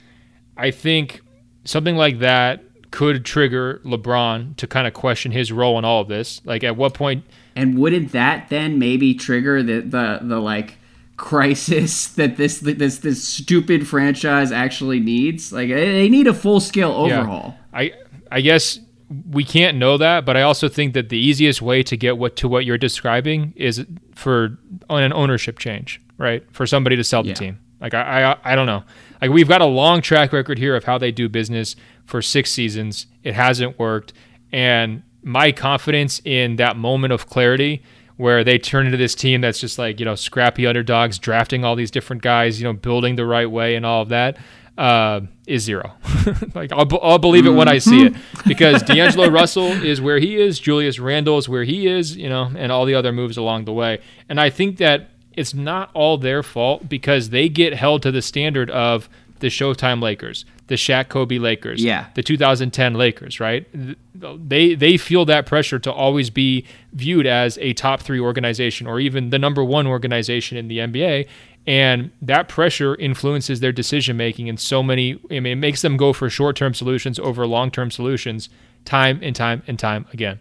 I think something like that could trigger LeBron to kind of question his role in all of this. Like, at what point? And wouldn't that then maybe trigger the the the like crisis that this this this stupid franchise actually needs. Like they need a full scale overhaul. Yeah. I I guess we can't know that, but I also think that the easiest way to get what to what you're describing is for on an ownership change, right? For somebody to sell the yeah. team. Like I, I I don't know. Like we've got a long track record here of how they do business for six seasons. It hasn't worked, and my confidence in that moment of clarity where they turn into this team that's just like you know scrappy underdogs, drafting all these different guys, you know, building the right way and all of that uh, is zero. like I'll, I'll believe it when I see it because D'Angelo Russell is where he is, Julius Randle is where he is, you know, and all the other moves along the way. And I think that it's not all their fault because they get held to the standard of the Showtime Lakers, the Shaq Kobe Lakers, yeah. the 2010 Lakers, right? They they feel that pressure to always be viewed as a top 3 organization or even the number 1 organization in the NBA and that pressure influences their decision making in so many I mean it makes them go for short-term solutions over long-term solutions time and time and time again.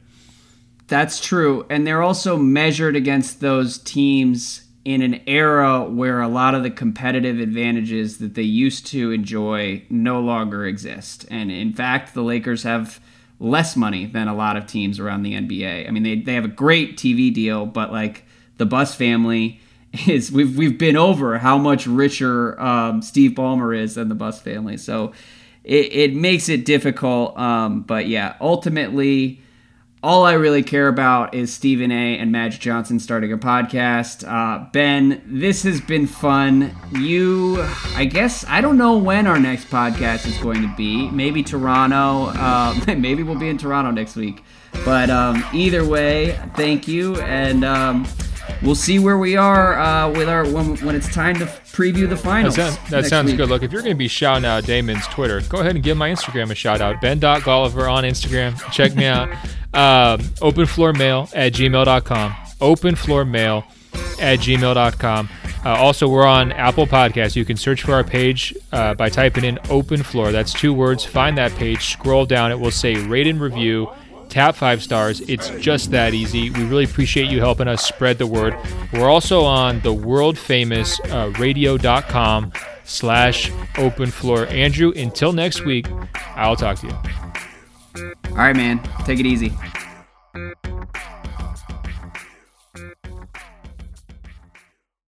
That's true and they're also measured against those teams in an era where a lot of the competitive advantages that they used to enjoy no longer exist. And in fact, the Lakers have less money than a lot of teams around the NBA. I mean, they, they have a great TV deal, but like the Buss family is we've we've been over how much richer um, Steve Ballmer is than the Buss family. So it, it makes it difficult. Um, but yeah, ultimately, all I really care about is Stephen A. and Magic Johnson starting a podcast. Uh, ben, this has been fun. You, I guess, I don't know when our next podcast is going to be. Maybe Toronto. Uh, maybe we'll be in Toronto next week. But um, either way, thank you and. We'll see where we are uh, with our when, when it's time to preview the finals. That, sound, that sounds week. good. Look, if you're going to be shouting out Damon's Twitter, go ahead and give my Instagram a shout out. Ben.Golliver on Instagram. Check me out. Um, openfloormail at gmail.com. Openfloormail at gmail.com. Uh, also, we're on Apple Podcasts. You can search for our page uh, by typing in open floor. That's two words. Find that page, scroll down. It will say rate and review tap five stars. It's just that easy. We really appreciate you helping us spread the word. We're also on the world famous uh, radio.com slash open floor. Andrew, until next week, I'll talk to you. All right, man. Take it easy.